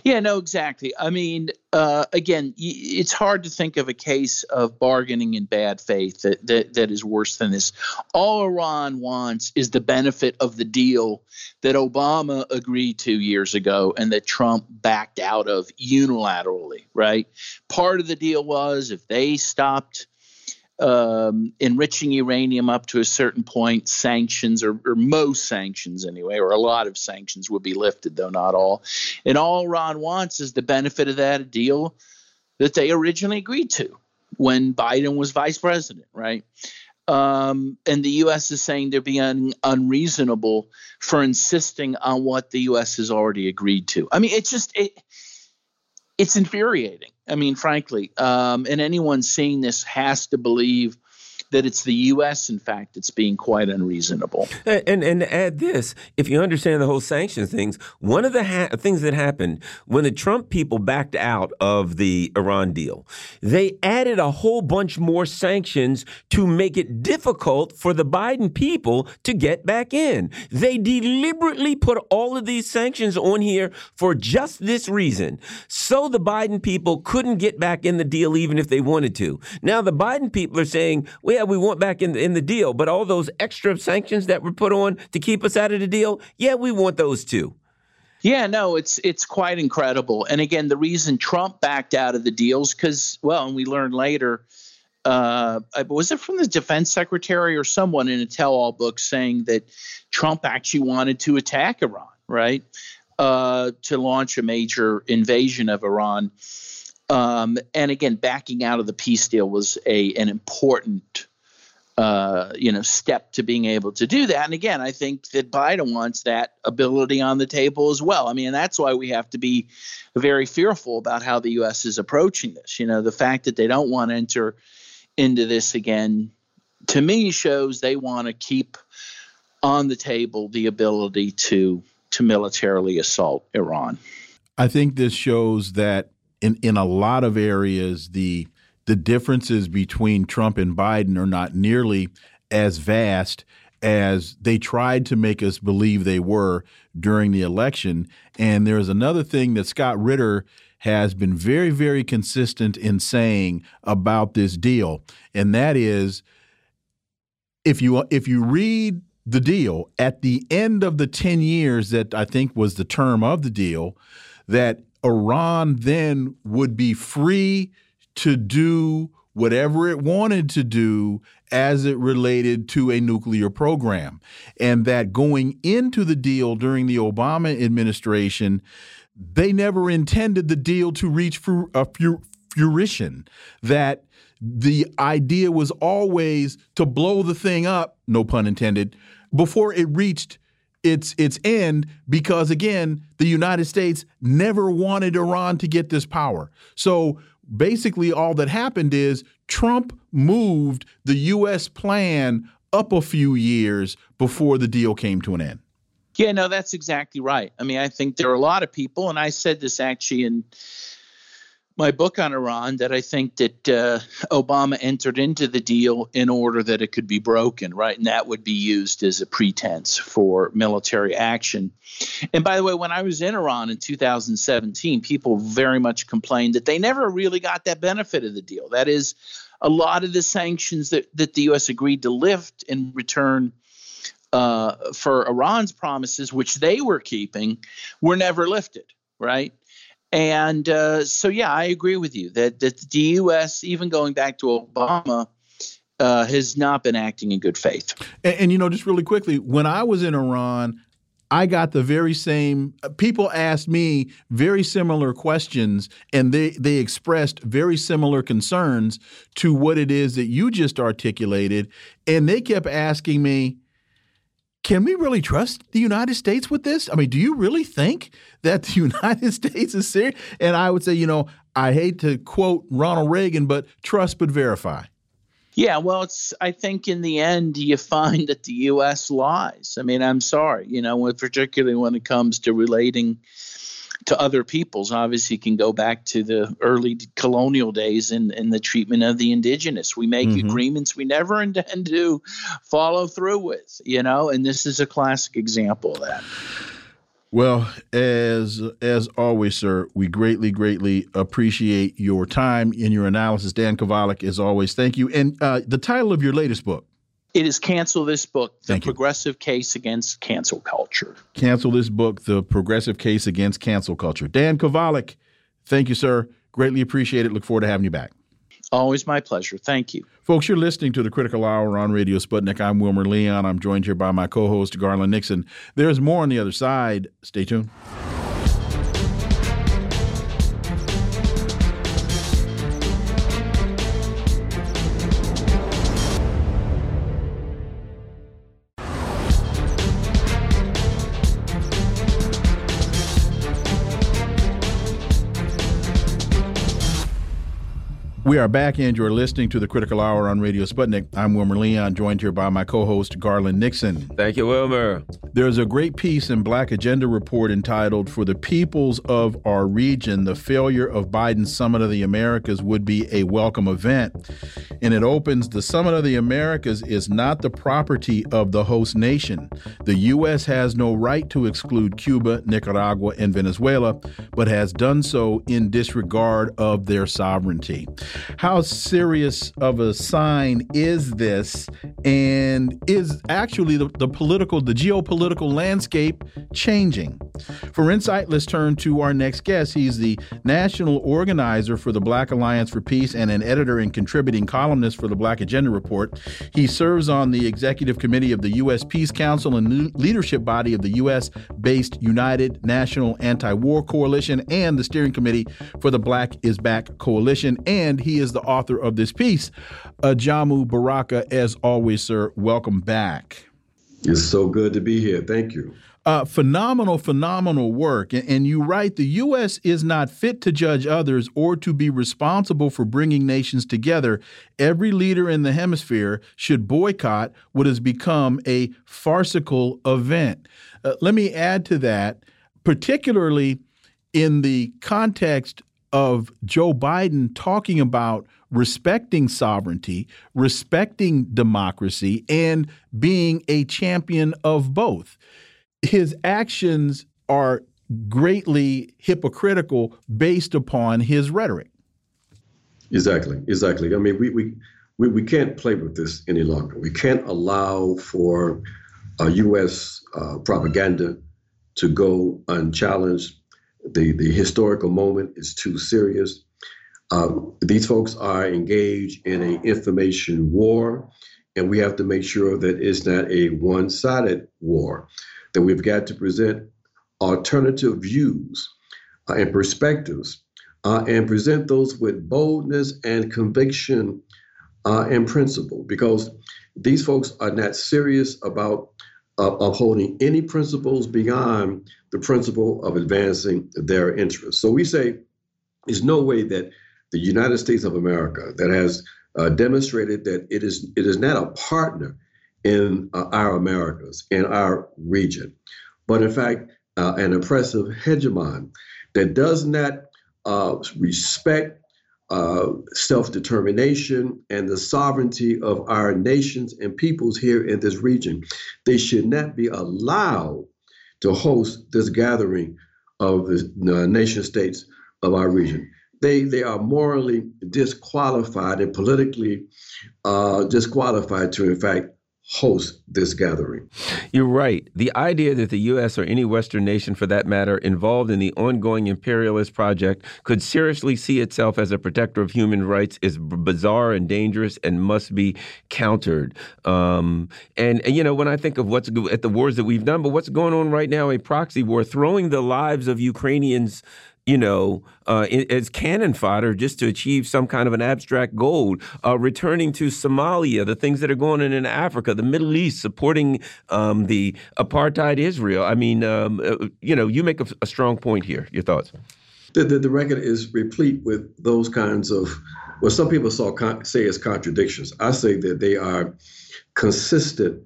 Yeah, no, exactly. I mean, uh, again, it's hard to think of a case of bargaining in bad faith that, that, that is worse than this. All Iran wants is the benefit of the deal that Obama agreed to years ago and that Trump backed out of unilaterally, right? Part of the deal was if they stopped um, enriching uranium up to a certain point, sanctions, or, or, most sanctions anyway, or a lot of sanctions would be lifted, though not all. And all Iran wants is the benefit of that deal that they originally agreed to when Biden was vice president, right? Um, and the U.S. is saying they're being unreasonable for insisting on what the U.S. has already agreed to. I mean, it's just it, it's infuriating. I mean, frankly, um, and anyone seeing this has to believe that it's the U.S. in fact that's being quite unreasonable. And and, add this, if you understand the whole sanctions things, one of the things that happened when the Trump people backed out of the Iran deal, they added a whole bunch more sanctions to make it difficult for the Biden people to get back in. They deliberately put all of these sanctions on here for just this reason, so the Biden people couldn't get back in the deal even if they wanted to. Now the Biden people are saying, well, we want back in the, in the deal, but all those extra sanctions that were put on to keep us out of the deal, yeah, we want those too. Yeah, no, it's it's quite incredible. And again, the reason Trump backed out of the deals because, well, and we learned later, uh, was it from the defense secretary or someone in a tell-all book saying that Trump actually wanted to attack Iran, right? Uh, to launch a major invasion of Iran. Um, and again, backing out of the peace deal was a an important uh, you know, step to being able to do that. And again, I think that Biden wants that ability on the table as well. I mean, that's why we have to be very fearful about how the U.S. is approaching this. You know, the fact that they don't want to enter into this again, to me, shows they want to keep on the table the ability to to militarily assault Iran. I think this shows that in in a lot of areas the the differences between Trump and Biden are not nearly as vast as they tried to make us believe they were during the election. And there's another thing that Scott Ritter has been very, very consistent in saying about this deal, and that is if you if you read the deal at the end of the 10 years that I think was the term of the deal, that Iran then would be free to do whatever it wanted to do as it related to a nuclear program. And that going into the deal during the Obama administration, they never intended the deal to reach fruition. That the idea was always to blow the thing up, no pun intended, before it reached its its end because again the United States never wanted Iran to get this power. So basically all that happened is Trump moved the U.S. plan up a few years before the deal came to an end. Yeah, no, that's exactly right. I mean, I think there are a lot of people, and I said this actually in my book on Iran that I think that uh, Obama entered into the deal in order that it could be broken, right? And that would be used as a pretense for military action. And by the way, when I was in Iran in 2017, people very much complained that they never really got that benefit of the deal. That is, a lot of the sanctions that, that the U.S. agreed to lift in return uh, for Iran's promises, which they were keeping, were never lifted, right? And uh, so, yeah, I agree with you that, that the U.S., even going back to Obama, uh, has not been acting in good faith. And, and, you know, just really quickly, when I was in Iran, I got the very same. People asked me very similar questions, and they they expressed very similar concerns to what it is that you just articulated, and they kept asking me. Can we really trust the United States with this? I mean, do you really think that the United States is serious? And I would say, you know, I hate to quote Ronald Reagan, but trust but verify. Yeah, well, it's. I think in the end, you find that the U.S. lies. I mean, I'm sorry, you know, particularly when it comes to relating to other peoples. Obviously, can go back to the early colonial days in, in the treatment of the indigenous. We make mm-hmm. agreements we never intend to follow through with, you know, and this is a classic example of that. Well, as as always, sir, we greatly, greatly appreciate your time and your analysis. Dan Kovalik, as always, thank you. And uh, the title of your latest book? It is Cancel This Book, The thank Progressive you. Case Against Cancel Culture. Cancel This Book, The Progressive Case Against Cancel Culture. Dan Kovalik, thank you, sir. Greatly appreciate it. Look forward to having you back. Always my pleasure. Thank you. Folks, you're listening to the Critical Hour on Radio Sputnik. I'm Wilmer Leon. I'm joined here by my co host, Garland Nixon. There's more on the other side. Stay tuned. We are back, and you're listening to the Critical Hour on Radio Sputnik. I'm Wilmer Leon, joined here by my co host, Garland Nixon. Thank you, Wilmer. There's a great piece in Black Agenda Report entitled, For the Peoples of Our Region, the Failure of Biden's Summit of the Americas Would Be a Welcome Event. And it opens The Summit of the Americas is not the property of the host nation. The U.S. has no right to exclude Cuba, Nicaragua, and Venezuela, but has done so in disregard of their sovereignty. How serious of a sign is this? And is actually the, the political, the geopolitical landscape changing? For insight, let's turn to our next guest. He's the national organizer for the Black Alliance for Peace and an editor and contributing columnist for the Black Agenda Report. He serves on the executive committee of the U.S. Peace Council and leadership body of the U.S. based United National Anti War Coalition and the steering committee for the Black is Back Coalition. And he is the author of this piece. Ajamu Baraka, as always, sir, welcome back. It's so good to be here. Thank you. Uh, phenomenal, phenomenal work. And, and, you write the U.S. is not fit to judge others or to be responsible for bringing nations together. Every leader in the hemisphere should boycott what has become a farcical event. Uh, let me add to that, particularly in the context of Joe Biden talking about respecting sovereignty, respecting democracy, and being a champion of both. His actions are greatly hypocritical based upon his rhetoric. Exactly, exactly. I mean, we, we, we, we can't play with this any longer. We can't allow for uh, U.S. Uh, propaganda to go unchallenged the, the historical moment is too serious. Um, these folks are engaged in an information war, and we have to make sure that it's not a one sided war, that we've got to present alternative views uh, and perspectives uh, and present those with boldness and conviction uh, and principle because these folks are not serious about uh, upholding any principles beyond the principle of advancing their interests. So we say there's no way that the United States of America that has uh, demonstrated that it is it is not a partner in uh, our Americas in our region, but in fact uh, an oppressive hegemon that does not uh, respect uh, self determination and the sovereignty of our nations and peoples here in this region. They should not be allowed to host this gathering of the nation states of our region. They, they are morally disqualified and politically uh, disqualified to, in fact, host this gathering. You're right. The idea that the U.S. or any Western nation, for that matter, involved in the ongoing imperialist project could seriously see itself as a protector of human rights is bizarre and dangerous and must be countered. Um, and, and, you know, when I think of what's at the wars that we've done, but what's going on right now, a proxy war, throwing the lives of Ukrainians you know, uh, as cannon fodder just to achieve some kind of an abstract goal. Uh, returning to Somalia, the things that are going on in Africa, the Middle East, supporting um, the apartheid Israel. I mean, um, uh, you know, you make a, a, strong point here. Your thoughts? The, the, the, record is replete with those kinds of, what some people saw say as contradictions. I say that they are consistent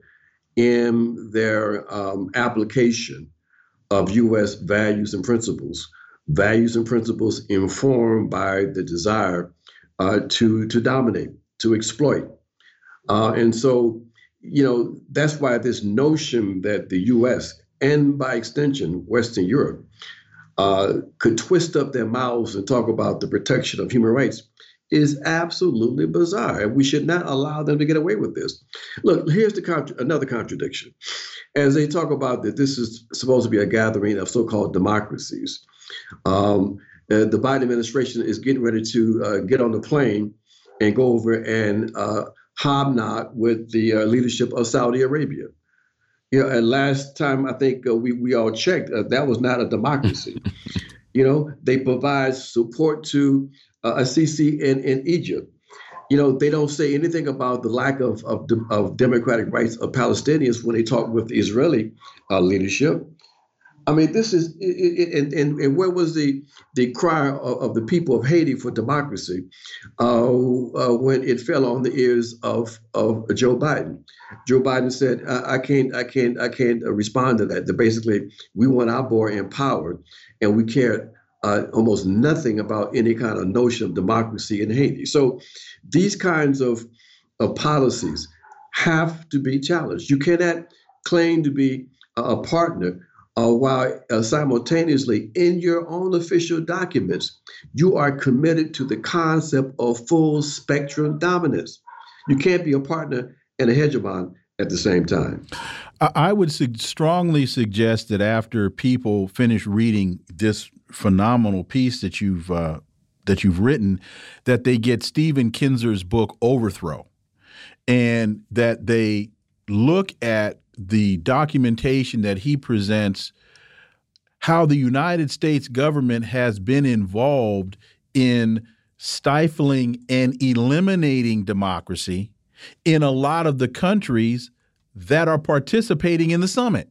in their um, application of U.S. values and principles values and principles informed by the desire uh, to to dominate, to exploit, uh, and so you know that's why this notion that the U.S. and by extension Western Europe uh, could twist up their mouths and talk about the protection of human rights is absolutely bizarre. And we should not allow them to get away with this. Look, here's the contra- another contradiction. As they talk about that this is supposed to be a gathering of so-called democracies, um, uh, the Biden administration is getting ready to uh, get on the plane and go over and uh, hobnob with the uh, leadership of Saudi Arabia. You know, and last time I think uh, we we all checked, uh, that was not a democracy. you know, they provide support to uh, Sisi in, in Egypt. You know, they don't say anything about the lack of, of, of democratic rights of Palestinians when they talk with the Israeli leadership. I mean, this is and, and, and where was the the cry of, of the people of Haiti for democracy uh, uh, when it fell on the ears of of Joe Biden? Joe Biden said, I, "I can't, I can't, I can't uh, respond to that. That basically we want our boy empowered, and we care uh, almost nothing about any kind of notion of democracy in Haiti. So these kinds of of policies have to be challenged. You cannot claim to be a partner uh, while uh, simultaneously in your own official documents, you are committed to the concept of full spectrum dominance. You can't be a partner and a hegemon at the same time. I would su strongly suggest that after people finish reading this phenomenal piece that you've uh, that you've written, that they get Stephen Kinzer's book Overthrow, and that they look at the documentation that he presents how the United States government has been involved in stifling and eliminating democracy in a lot of the countries that are participating in the summit.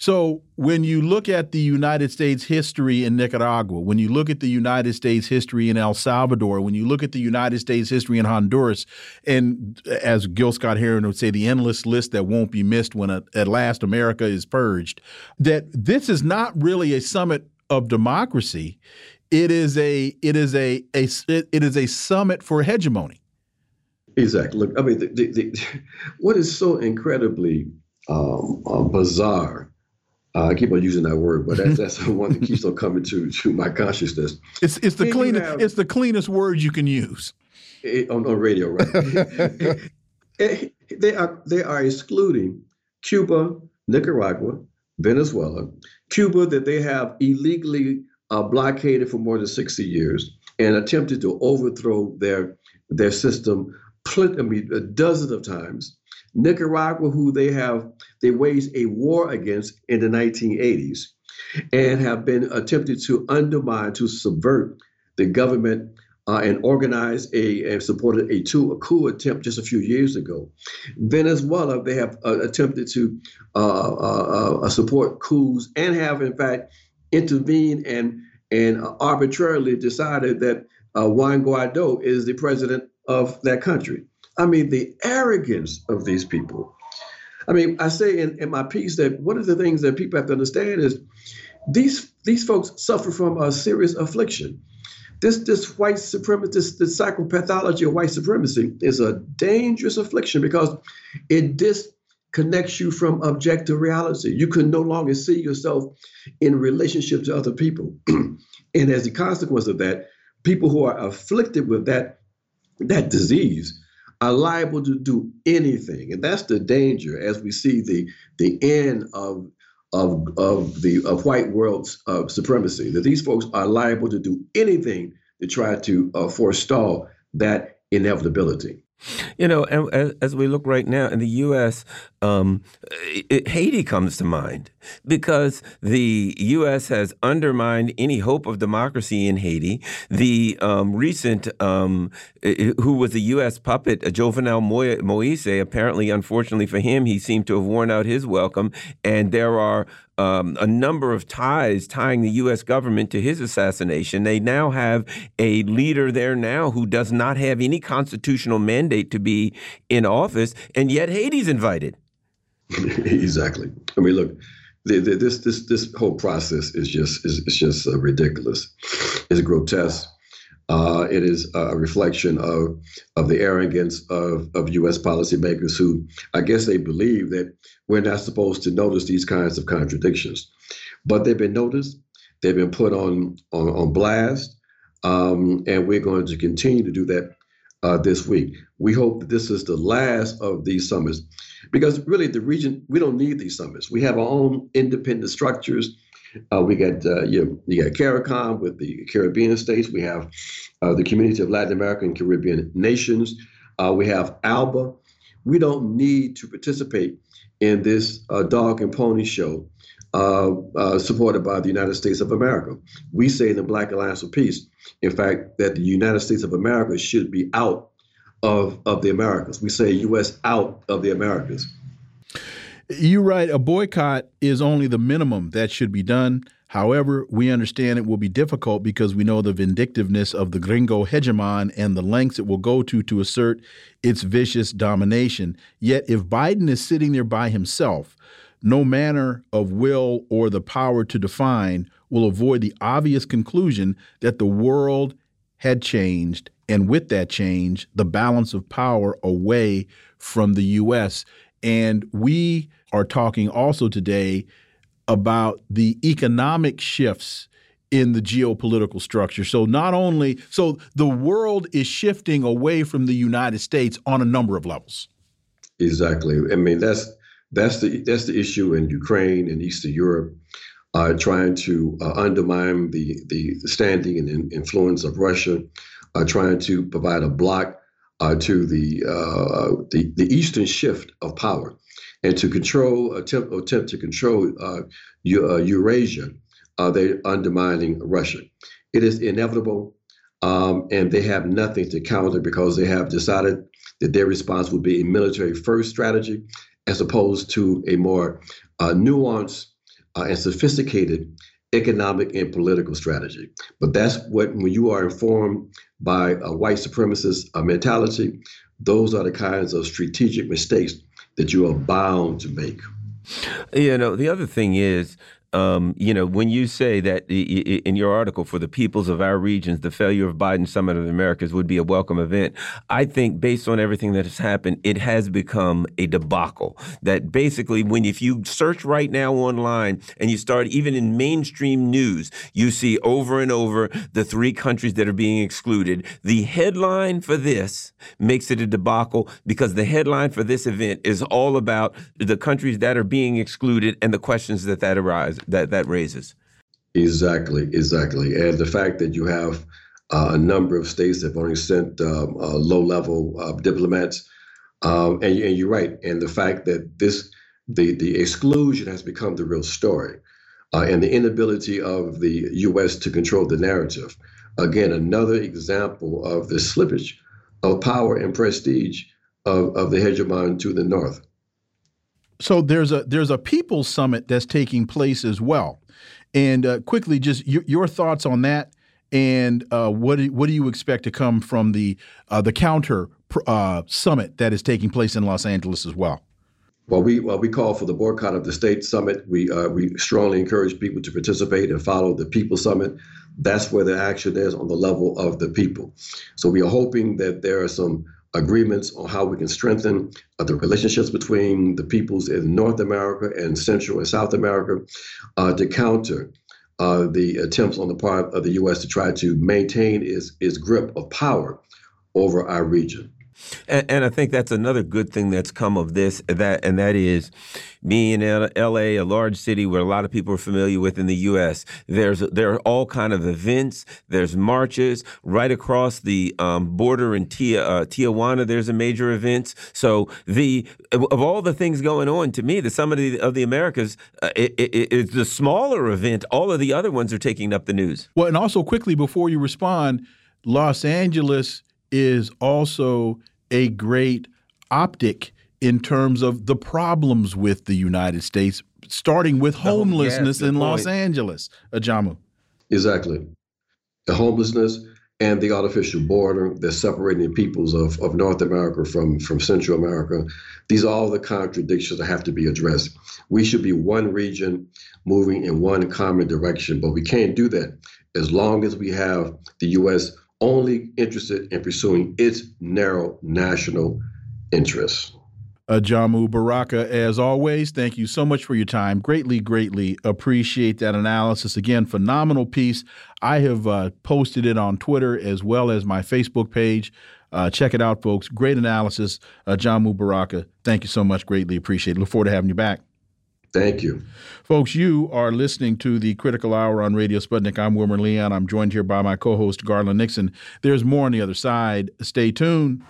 So when you look at the United States history in Nicaragua, when you look at the United States history in El Salvador, when you look at the United States history in Honduras, and as Gil Scott Heron would say, the endless list that won't be missed when a, at last America is purged, that this is not really a summit of democracy. It is a it is a, a it is a summit for hegemony. Exactly. Look, I mean, the, the, the, what is so incredibly um, uh, bizarre uh, I keep on using that word, but that's, that's the one that keeps on coming to to my consciousness. It's it's the cleanest have, it's the cleanest word you can use it, on, on radio, right? it, they are they are excluding Cuba, Nicaragua, Venezuela, Cuba that they have illegally uh, blockaded for more than sixty years and attempted to overthrow their their system, I mean, dozens of times. Nicaragua, who they have they waged a war against in the 1980s and have been attempted to undermine, to subvert the government uh, and organize a and supported a, two, a coup attempt just a few years ago. Venezuela, they have uh, attempted to uh, uh, uh support coups and have in fact intervened and and arbitrarily decided that uh, Juan Guaido is the president of that country. I mean, the arrogance of these people. I mean, I say in, in my piece that one of the things that people have to understand is these these folks suffer from a serious affliction. This this white supremacy, this, this psychopathology of white supremacy is a dangerous affliction because it disconnects you from objective reality. You can no longer see yourself in relationship to other people. and as a consequence of that, people who are afflicted with that that disease are liable to do anything, and that's the danger as we see the the end of of of the of white world's uh, supremacy. That these folks are liable to do anything to try to uh, forestall that inevitability. You know, as, as, we look right now in the U.S., um, it, Haiti comes to mind because the U.S. has undermined any hope of democracy in Haiti. The um, recent, um, who was a U.S. puppet, a Jovenel Moise, apparently, unfortunately for him, he seemed to have worn out his welcome. And there are um, a number of ties tying the U.S. government to his assassination. They now have a leader there now who does not have any constitutional mandate to be in office, and yet Haiti's invited. exactly. I mean, look, the, the, this this this whole process is just is, is just uh, ridiculous. It's grotesque. Uh, it is a reflection of of the arrogance of, of U.S. policymakers who, I guess, they believe that we're not supposed to notice these kinds of contradictions, but they've been noticed. They've been put on on, on blast, um, and we're going to continue to do that uh, this week. We hope that this is the last of these summits, because really the region we don't need these summits. We have our own independent structures uh, we got uh, you, you got CARICOM with the Caribbean states. We have uh, the Community of Latin American and Caribbean Nations. Uh, we have ALBA. We don't need to participate in this uh, dog and pony show uh, supported by the United States of America. We say in the Black Alliance for Peace, in fact, that the United States of America should be out of, of the Americas. We say U.S. out of the Americas. You're right. A boycott is only the minimum that should be done. However, we understand it will be difficult because we know the vindictiveness of the gringo hegemon and the lengths it will go to to assert its vicious domination. Yet, if Biden is sitting there by himself, no manner of will or the power to define will avoid the obvious conclusion that the world had changed, and with that change, the balance of power away from the U.S. And we are talking also today about the economic shifts in the geopolitical structure. So not only so the world is shifting away from the United States on a number of levels. Exactly. I mean that's that's the that's the issue in Ukraine and Eastern Europe, uh, trying to uh, undermine the, the standing and influence of Russia, uh, trying to provide a block uh, to the, uh, the the eastern shift of power and to control attempt attempt to control uh, uh, Eurasia, uh, they're undermining Russia. It is inevitable, um, and they have nothing to counter because they have decided that their response would be a military first strategy as opposed to a more uh, nuanced uh, and sophisticated economic and political strategy. But that's what, when you are informed by a white supremacist uh, mentality, those are the kinds of strategic mistakes that you are bound to make. You know, the other thing is um, you know, when you say that in your article for the peoples of our regions, the failure of Biden Summit of the Americas would be a welcome event, I think based on everything that has happened, it has become a debacle. That basically, when if you search right now online and you start even in mainstream news, you see over and over the three countries that are being excluded. The headline for this makes it a debacle because the headline for this event is all about the countries that are being excluded and the questions that that arise that that raises. Exactly, exactly, and the fact that you have uh, a number of states that have only sent um, uh, low-level uh, diplomats, um, and, and, you're right, and the fact that this the the exclusion has become the real story, uh, and the inability of the U.S. to control the narrative. Again, another example of the slippage of power and prestige of, of the hegemon to the north. So there's a there's a people's summit that's taking place as well, and uh, quickly, just your, your, thoughts on that, and uh, what do, what do you expect to come from the uh, the counter uh, summit that is taking place in Los Angeles as well? Well, we well, we call for the boycott of the state summit. We uh, we strongly encourage people to participate and follow the people summit. That's where the action is on the level of the people. So we are hoping that there are some agreements on how we can strengthen uh, the relationships between the peoples in North America and Central and South America uh, to counter uh, the attempts on the part of the U.S. to try to maintain its, its grip of power over our region. And, and, I think that's another good thing that's come of this. That and that is being in L.A., a large city where a lot of people are familiar with in the U.S. There's there are all kind of events. There's marches right across the um, border in Tia, uh, Tijuana. There's a major event. So the of all the things going on, to me, the Summit of the, of the Americas uh, it, it, the smaller event. All of the other ones are taking up the news. Well, and also quickly before you respond, Los Angeles is also a great optic in terms of the problems with the United States, starting with oh, homelessness yes, in Los Angeles. Ajamu. Exactly. The homelessness and the artificial border that's separating the peoples of, of North America from, from Central America. These are all the contradictions that have to be addressed. We should be one region moving in one common direction, but we can't do that as long as we have the U.S only interested in pursuing its narrow national interests. Ajamu Baraka, as always, thank you so much for your time. Greatly, greatly appreciate that analysis. Again, phenomenal piece. I have uh, posted it on Twitter as well as my Facebook page. Uh, check it out, folks. Great analysis. Ajamu Baraka, thank you so much. Greatly appreciate it. Look forward to having you back. Thank you. Folks, you are listening to the Critical Hour on Radio Sputnik. I'm Wilmer Leon. I'm joined here by my co host, Garland Nixon. There's more on the other side. Stay tuned.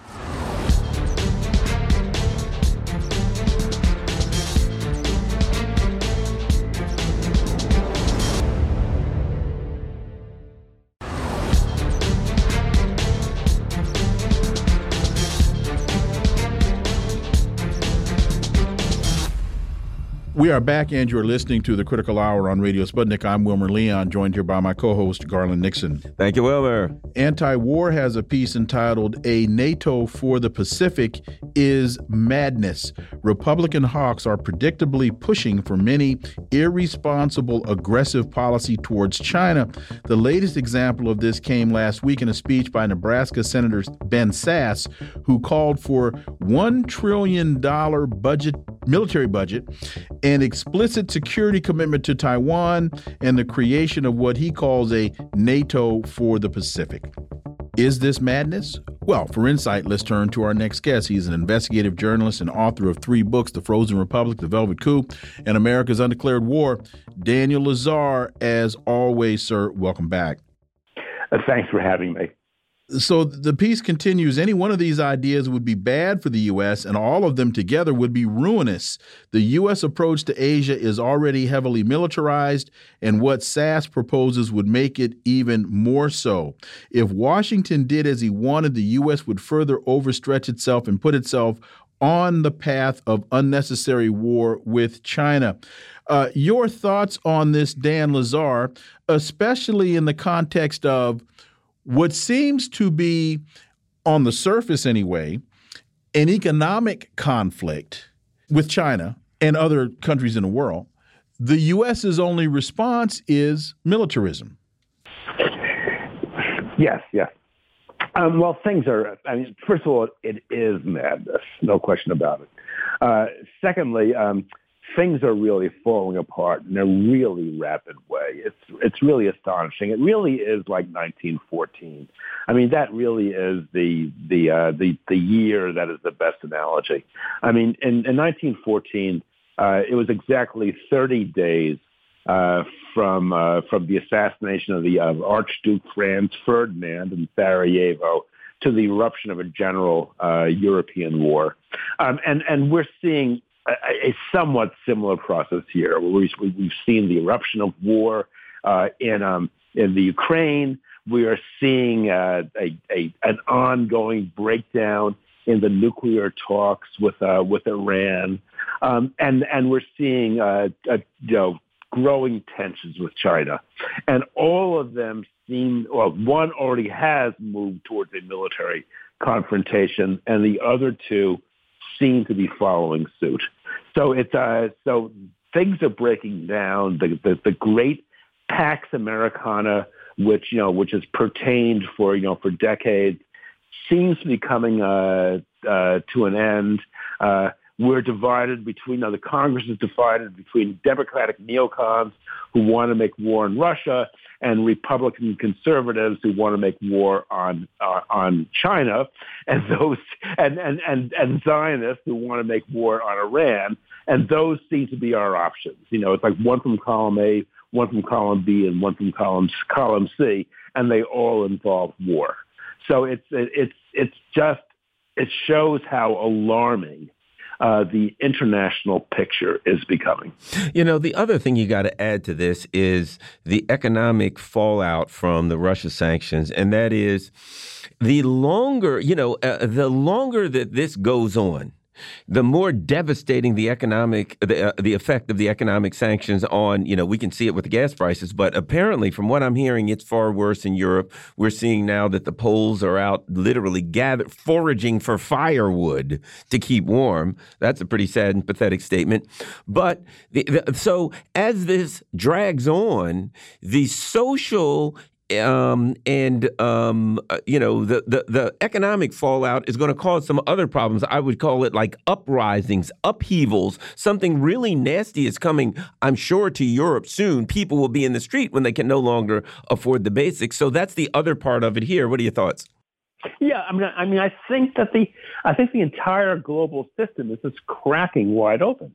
We are back, and you're listening to the Critical Hour on Radio Sputnik. I'm Wilmer Leon, joined here by my co host, Garland Nixon. Thank you, Wilmer. Anti War has a piece entitled A NATO for the Pacific is Madness. Republican hawks are predictably pushing for many irresponsible, aggressive policy towards China. The latest example of this came last week in a speech by Nebraska Senator Ben Sasse, who called for $1 trillion budget, military budget an explicit security commitment to Taiwan, and the creation of what he calls a NATO for the Pacific. Is this madness? Well, for insight, let's turn to our next guest. He's an investigative journalist and author of three books The Frozen Republic, The Velvet Coup, and America's Undeclared War. Daniel Lazare, as always, sir, welcome back. Uh, thanks for having me. So the piece continues any one of these ideas would be bad for the U.S., and all of them together would be ruinous. The U.S. approach to Asia is already heavily militarized, and what Sasse proposes would make it even more so. If Washington did as he wanted, the U.S. would further overstretch itself and put itself on the path of unnecessary war with China. Uh, your thoughts on this, Dan Lazare, especially in the context of what seems to be, on the surface anyway, an economic conflict with China and other countries in the world, the U.S.'s only response is militarism. Yes, yes. Um, well, things are, I mean, first of all, it is madness, no question about it. Uh, secondly, um, things are really falling apart in a really rapid way. It's it's really astonishing. It really is like 1914. I mean, that really is the the uh, the the year that is the best analogy. I mean, in, in 1914, uh, it was exactly 30 days uh, from uh, from the assassination of the uh, Archduke Franz Ferdinand in Sarajevo to the eruption of a general uh, European war, um, and and we're seeing a, a somewhat similar process here. We, we've seen the eruption of war uh, in um, in the Ukraine. We are seeing uh, a, a, an ongoing breakdown in the nuclear talks with uh, with Iran, um, and and we're seeing uh, a, you know growing tensions with China, and all of them seem well. One already has moved towards a military confrontation, and the other two seem to be following suit. So it's uh, so things are breaking down. The, the the great Pax Americana, which you know, which has pertained for you know for decades, seems to be coming uh, uh, to an end. Uh, we're divided between, now the Congress is divided between Democratic neocons who want to make war in Russia and Republican conservatives who want to make war on uh, on China, and those and, and and and Zionists who want to make war on Iran, and those seem to be our options. You know, it's like one from column A, one from column B, and one from column column C, and they all involve war. So it's it's it's just it shows how alarming uh, the international picture is becoming. You know, the other thing you got to add to this is the economic fallout from the Russia sanctions, and that is the longer, you know, uh, the longer that this goes on, the more devastating the economic the, uh, the effect of the economic sanctions on you know we can see it with the gas prices but apparently from what i'm hearing it's far worse in europe. We're seeing now that the poles are out literally gather foraging for firewood to keep warm. That's a pretty sad and pathetic statement. But the, the, so as this drags on the social um, and um, uh, you know the, the, the economic fallout is going to cause some other problems. I would call it like uprisings, upheavals. Something really nasty is coming. I'm sure to Europe soon. People will be in the street when they can no longer afford the basics. So that's the other part of it here. What are your thoughts? Yeah, I mean, I mean, I think that the I think the entire global system is just cracking wide open,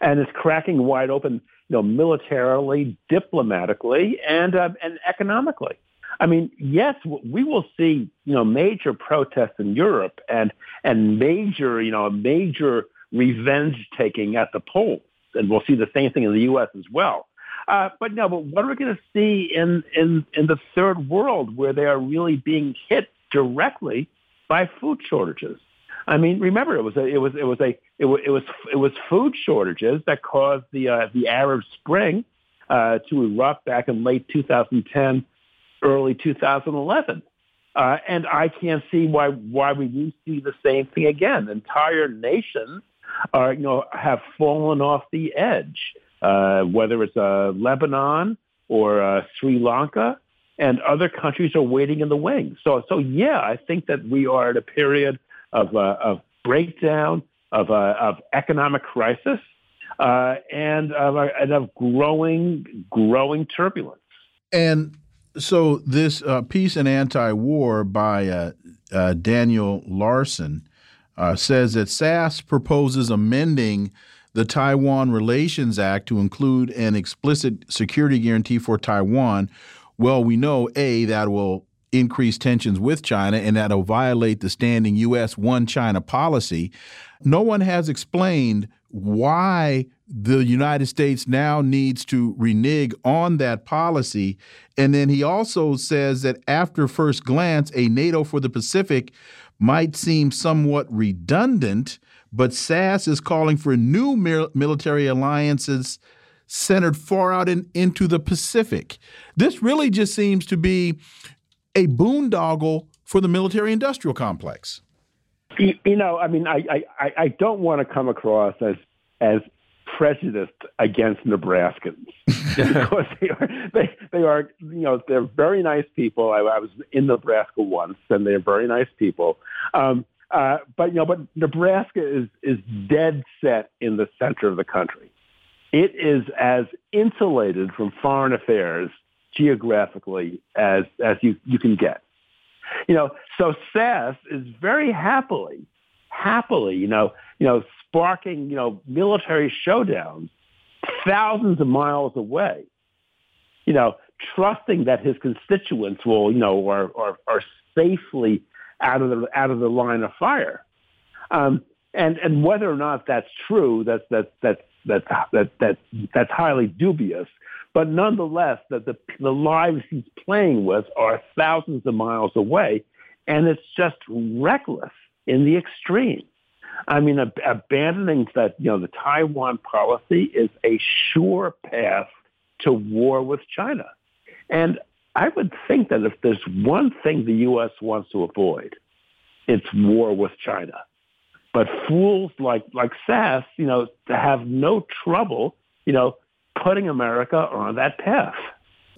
and it's cracking wide open you know, militarily, diplomatically, and uh, and economically. I mean, yes, we will see you know major protests in Europe and and major you know major revenge taking at the polls, and we'll see the same thing in the U.S. as well. Uh, but no, but what are we going to see in in in the third world where they are really being hit directly by food shortages? I mean, remember it was a, it was it was a it was it was, it was food shortages that caused the uh, the Arab Spring uh, to erupt back in late 2010, early 2011. Uh, and I can't see why why we see the same thing again. Entire nations are you know have fallen off the edge, uh, whether it's uh, Lebanon or uh, Sri Lanka, and other countries are waiting in the wings. So so yeah, I think that we are at a period of, uh, of breakdown, of, uh, of economic crisis, uh, and, of, uh, and of growing, growing turbulence. And so this uh, piece and Anti-War by Daniel Larison says that Sasse proposes amending the Taiwan Relations Act to include an explicit security guarantee for Taiwan. Well, we know, A, that will increase tensions with China and that'll violate the standing U.S. one China policy. No one has explained why the United States now needs to renege on that policy. And then he also says that after first glance, a NATO for the Pacific might seem somewhat redundant, but Sasse is calling for new military alliances centered far out in, into the Pacific. This really just seems to be a boondoggle for the military industrial complex. You, know, I mean, I, I, I don't want to come across as as prejudiced against Nebraskans because they are they, they are you know they're very nice people. I, I was in Nebraska once, and they're very nice people. Um, uh, but you know, but Nebraska is is dead set in the center of the country. It is as insulated from foreign affairs geographically as as you, you can get. You know, so Sasse is very happily, happily, you know, you know, sparking, you know, military showdowns thousands of miles away. You know, trusting that his constituents will, you know, are are, are safely out of the out of the line of fire. Um, and and whether or not that's true, that's that's that's that's that, that that's highly dubious. But nonetheless, that the, the lives he's playing with are thousands of miles away, and it's just reckless in the extreme. I mean, ab- abandoning that, you know, the Taiwan policy is a sure path to war with China. And I would think that if there's one thing the U.S. wants to avoid, it's war with China. But fools like like Sasse, you know, to have no trouble, you know, putting America on that path.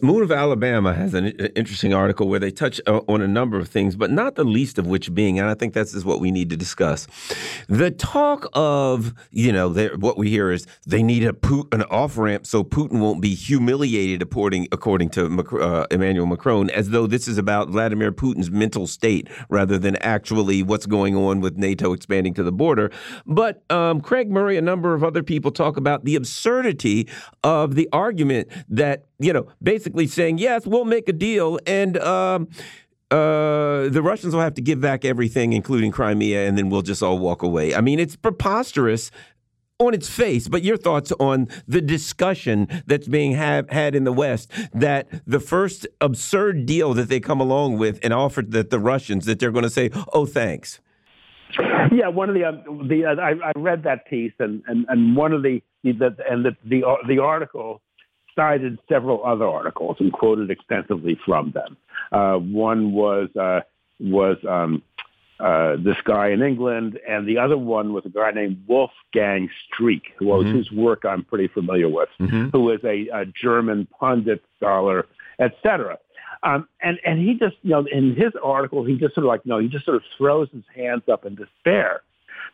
Moon of Alabama has an interesting article where they touch uh, on a number of things, but not the least of which being, and I think that's is what we need to discuss. The talk of, you know, what we hear is they need a an off ramp so Putin won't be humiliated, according according to uh, Emmanuel Macron, as though this is about Vladimir Putin's mental state rather than actually what's going on with NATO expanding to the border. But um, Craig Murray, a number of other people talk about the absurdity of the argument that you know, basically saying, yes, we'll make a deal and um, uh, the Russians will have to give back everything, including Crimea, and then we'll just all walk away. I mean, it's preposterous on its face, but your thoughts on the discussion that's being had in the West that the first absurd deal that they come along with and offered that the Russians that they're going to say, oh, thanks. Yeah, one of the um, the uh, I, I, read that piece and, and, and one of the, the and the the, the article cited several other articles and quoted extensively from them. Uh, one was uh, was um, uh, this guy in England, and the other one was a guy named Wolfgang Streeck, who mm-hmm. whose work I'm pretty familiar with, mm-hmm. who is a, a German pundit scholar, etc. Um, and and he just you know in his article he just sort of like you know he just sort of throws his hands up in despair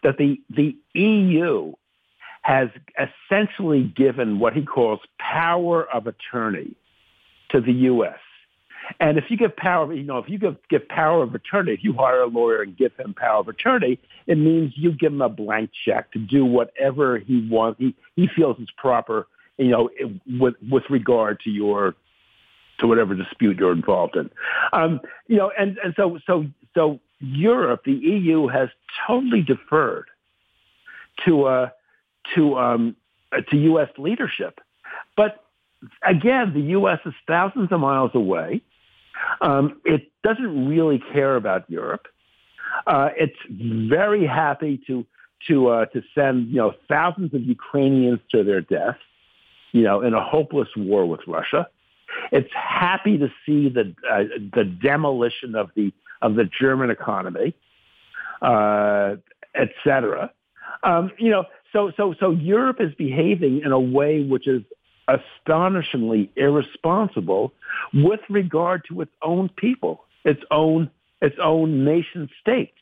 that the the EU has essentially given what he calls power of attorney to the U.S. And if you give power, you know, if you give, give power of attorney, if you hire a lawyer and give him power of attorney, it means you give him a blank check to do whatever he wants, he, he feels is proper, you know, with, with regard to your, to whatever dispute you're involved in. Um, you know, and, and so, so, so Europe, the EU has totally deferred to, uh, to um, uh, to U.S. leadership. But again, the U.S. is thousands of miles away. Um, it doesn't really care about Europe. Uh, it's very happy to to uh, to send you know thousands of Ukrainians to their death, you know, in a hopeless war with Russia. It's happy to see the uh, the demolition of the of the German economy, uh, et cetera. Um, you know, so, so, so Europe is behaving in a way which is astonishingly irresponsible with regard to its own people, its own, its own nation states.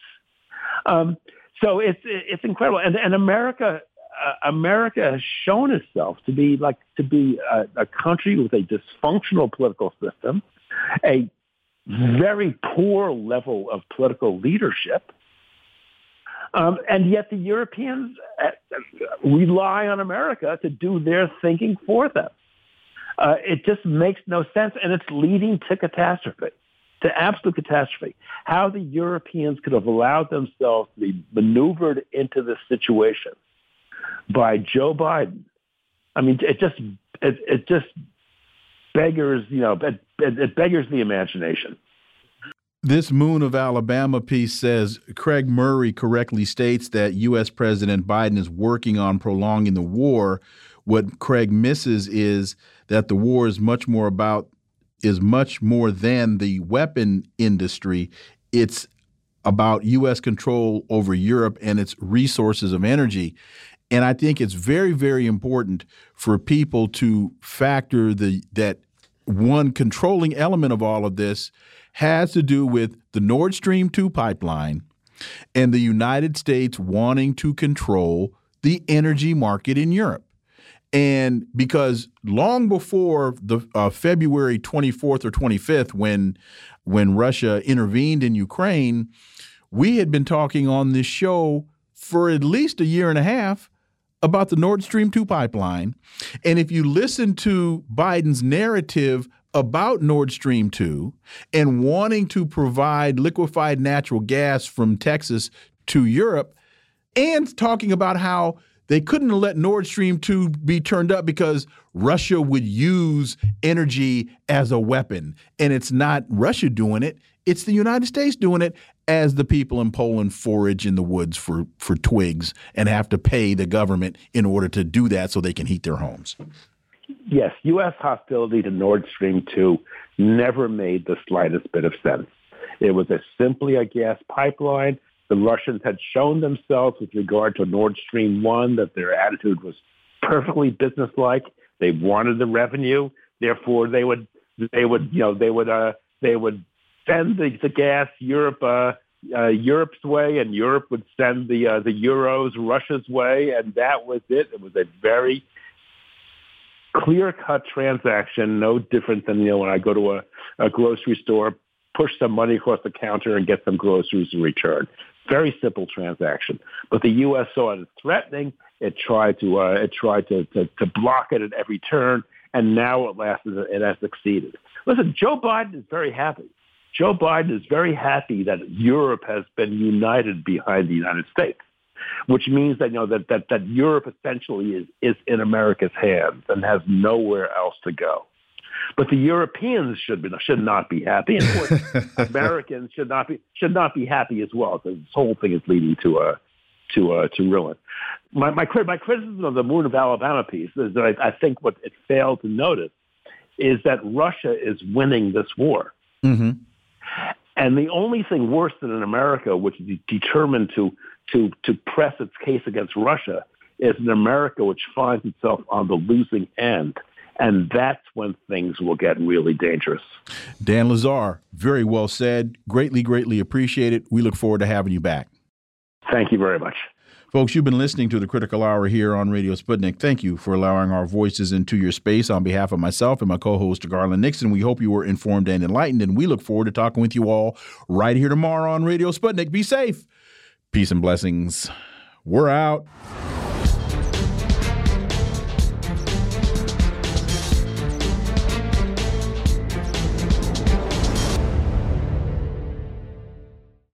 Um, so it's it's incredible, and and America uh, America has shown itself to be like to be a, a country with a dysfunctional political system, a very poor level of political leadership, um, and yet the Europeans uh, rely on America to do their thinking for them. Uh, it just makes no sense, and it's leading to catastrophe, to absolute catastrophe. How the Europeans could have allowed themselves to be maneuvered into this situation by Joe Biden. I mean, it just it, it just beggars, you know, it, it beggars the imagination. This Moon of Alabama piece says Craig Murray correctly states that U.S. President Biden is working on prolonging the war. What Craig misses is that the war is much more about is much more than the weapon industry. It's about U.S. control over Europe and its resources of energy. And I think it's very, very important for people to factor the that one controlling element of all of this has to do with the Nord Stream 2 pipeline and the United States wanting to control the energy market in Europe. And because long before the uh, February 24th or 25th, when when Russia intervened in Ukraine, we had been talking on this show for at least a year and a half about the Nord Stream 2 pipeline. And if you listen to Biden's narrative about Nord Stream 2 and wanting to provide liquefied natural gas from Texas to Europe and talking about how they couldn't let Nord Stream 2 be turned up because Russia would use energy as a weapon. And it's not Russia doing it, it's the United States doing it as the people in Poland forage in the woods for, for twigs and have to pay the government in order to do that so they can heat their homes yes, U.S. hostility to Nord Stream 2 never made the slightest bit of sense. It was a, simply a gas pipeline. The Russians had shown themselves with regard to Nord Stream 1 that their attitude was perfectly businesslike. They wanted the revenue. Therefore, they would they would, you know, they would, uh, they would send the, the gas Europe, uh, uh, Europe's way, and Europe would send the uh, the euros Russia's way, and that was it. It was a very clear cut transaction, no different than you know when I go to a, a grocery store, push some money across the counter, and get some groceries in return. Very simple transaction. But the U.S. saw it as threatening. It tried to uh, it tried to, to to block it at every turn, and now at last it has succeeded. Listen, Joe Biden is very happy. Joe Biden is very happy that Europe has been united behind the United States, which means that you know that that, that Europe essentially is is in America's hands and has nowhere else to go. But the Europeans should be should not be happy, and of course, Americans should not be should not be happy as well because this whole thing is leading to a to uh, to ruin. My, my my criticism of the Moon of Alabama piece is that I, I think what it failed to notice is that Russia is winning this war. Mm-hmm. And the only thing worse than in America, which is determined to, to, to press its case against Russia, is an America which finds itself on the losing end. And that's when things will get really dangerous. Dan Lazare, very well said. Greatly, greatly appreciated. We look forward to having you back. Thank you very much. Folks, you've been listening to the Critical Hour here on Radio Sputnik. Thank you for allowing our voices into your space. On behalf of myself and my co host, Garland Nixon, we hope you were informed and enlightened, and we look forward to talking with you all right here tomorrow on Radio Sputnik. Be safe. Peace and blessings. We're out.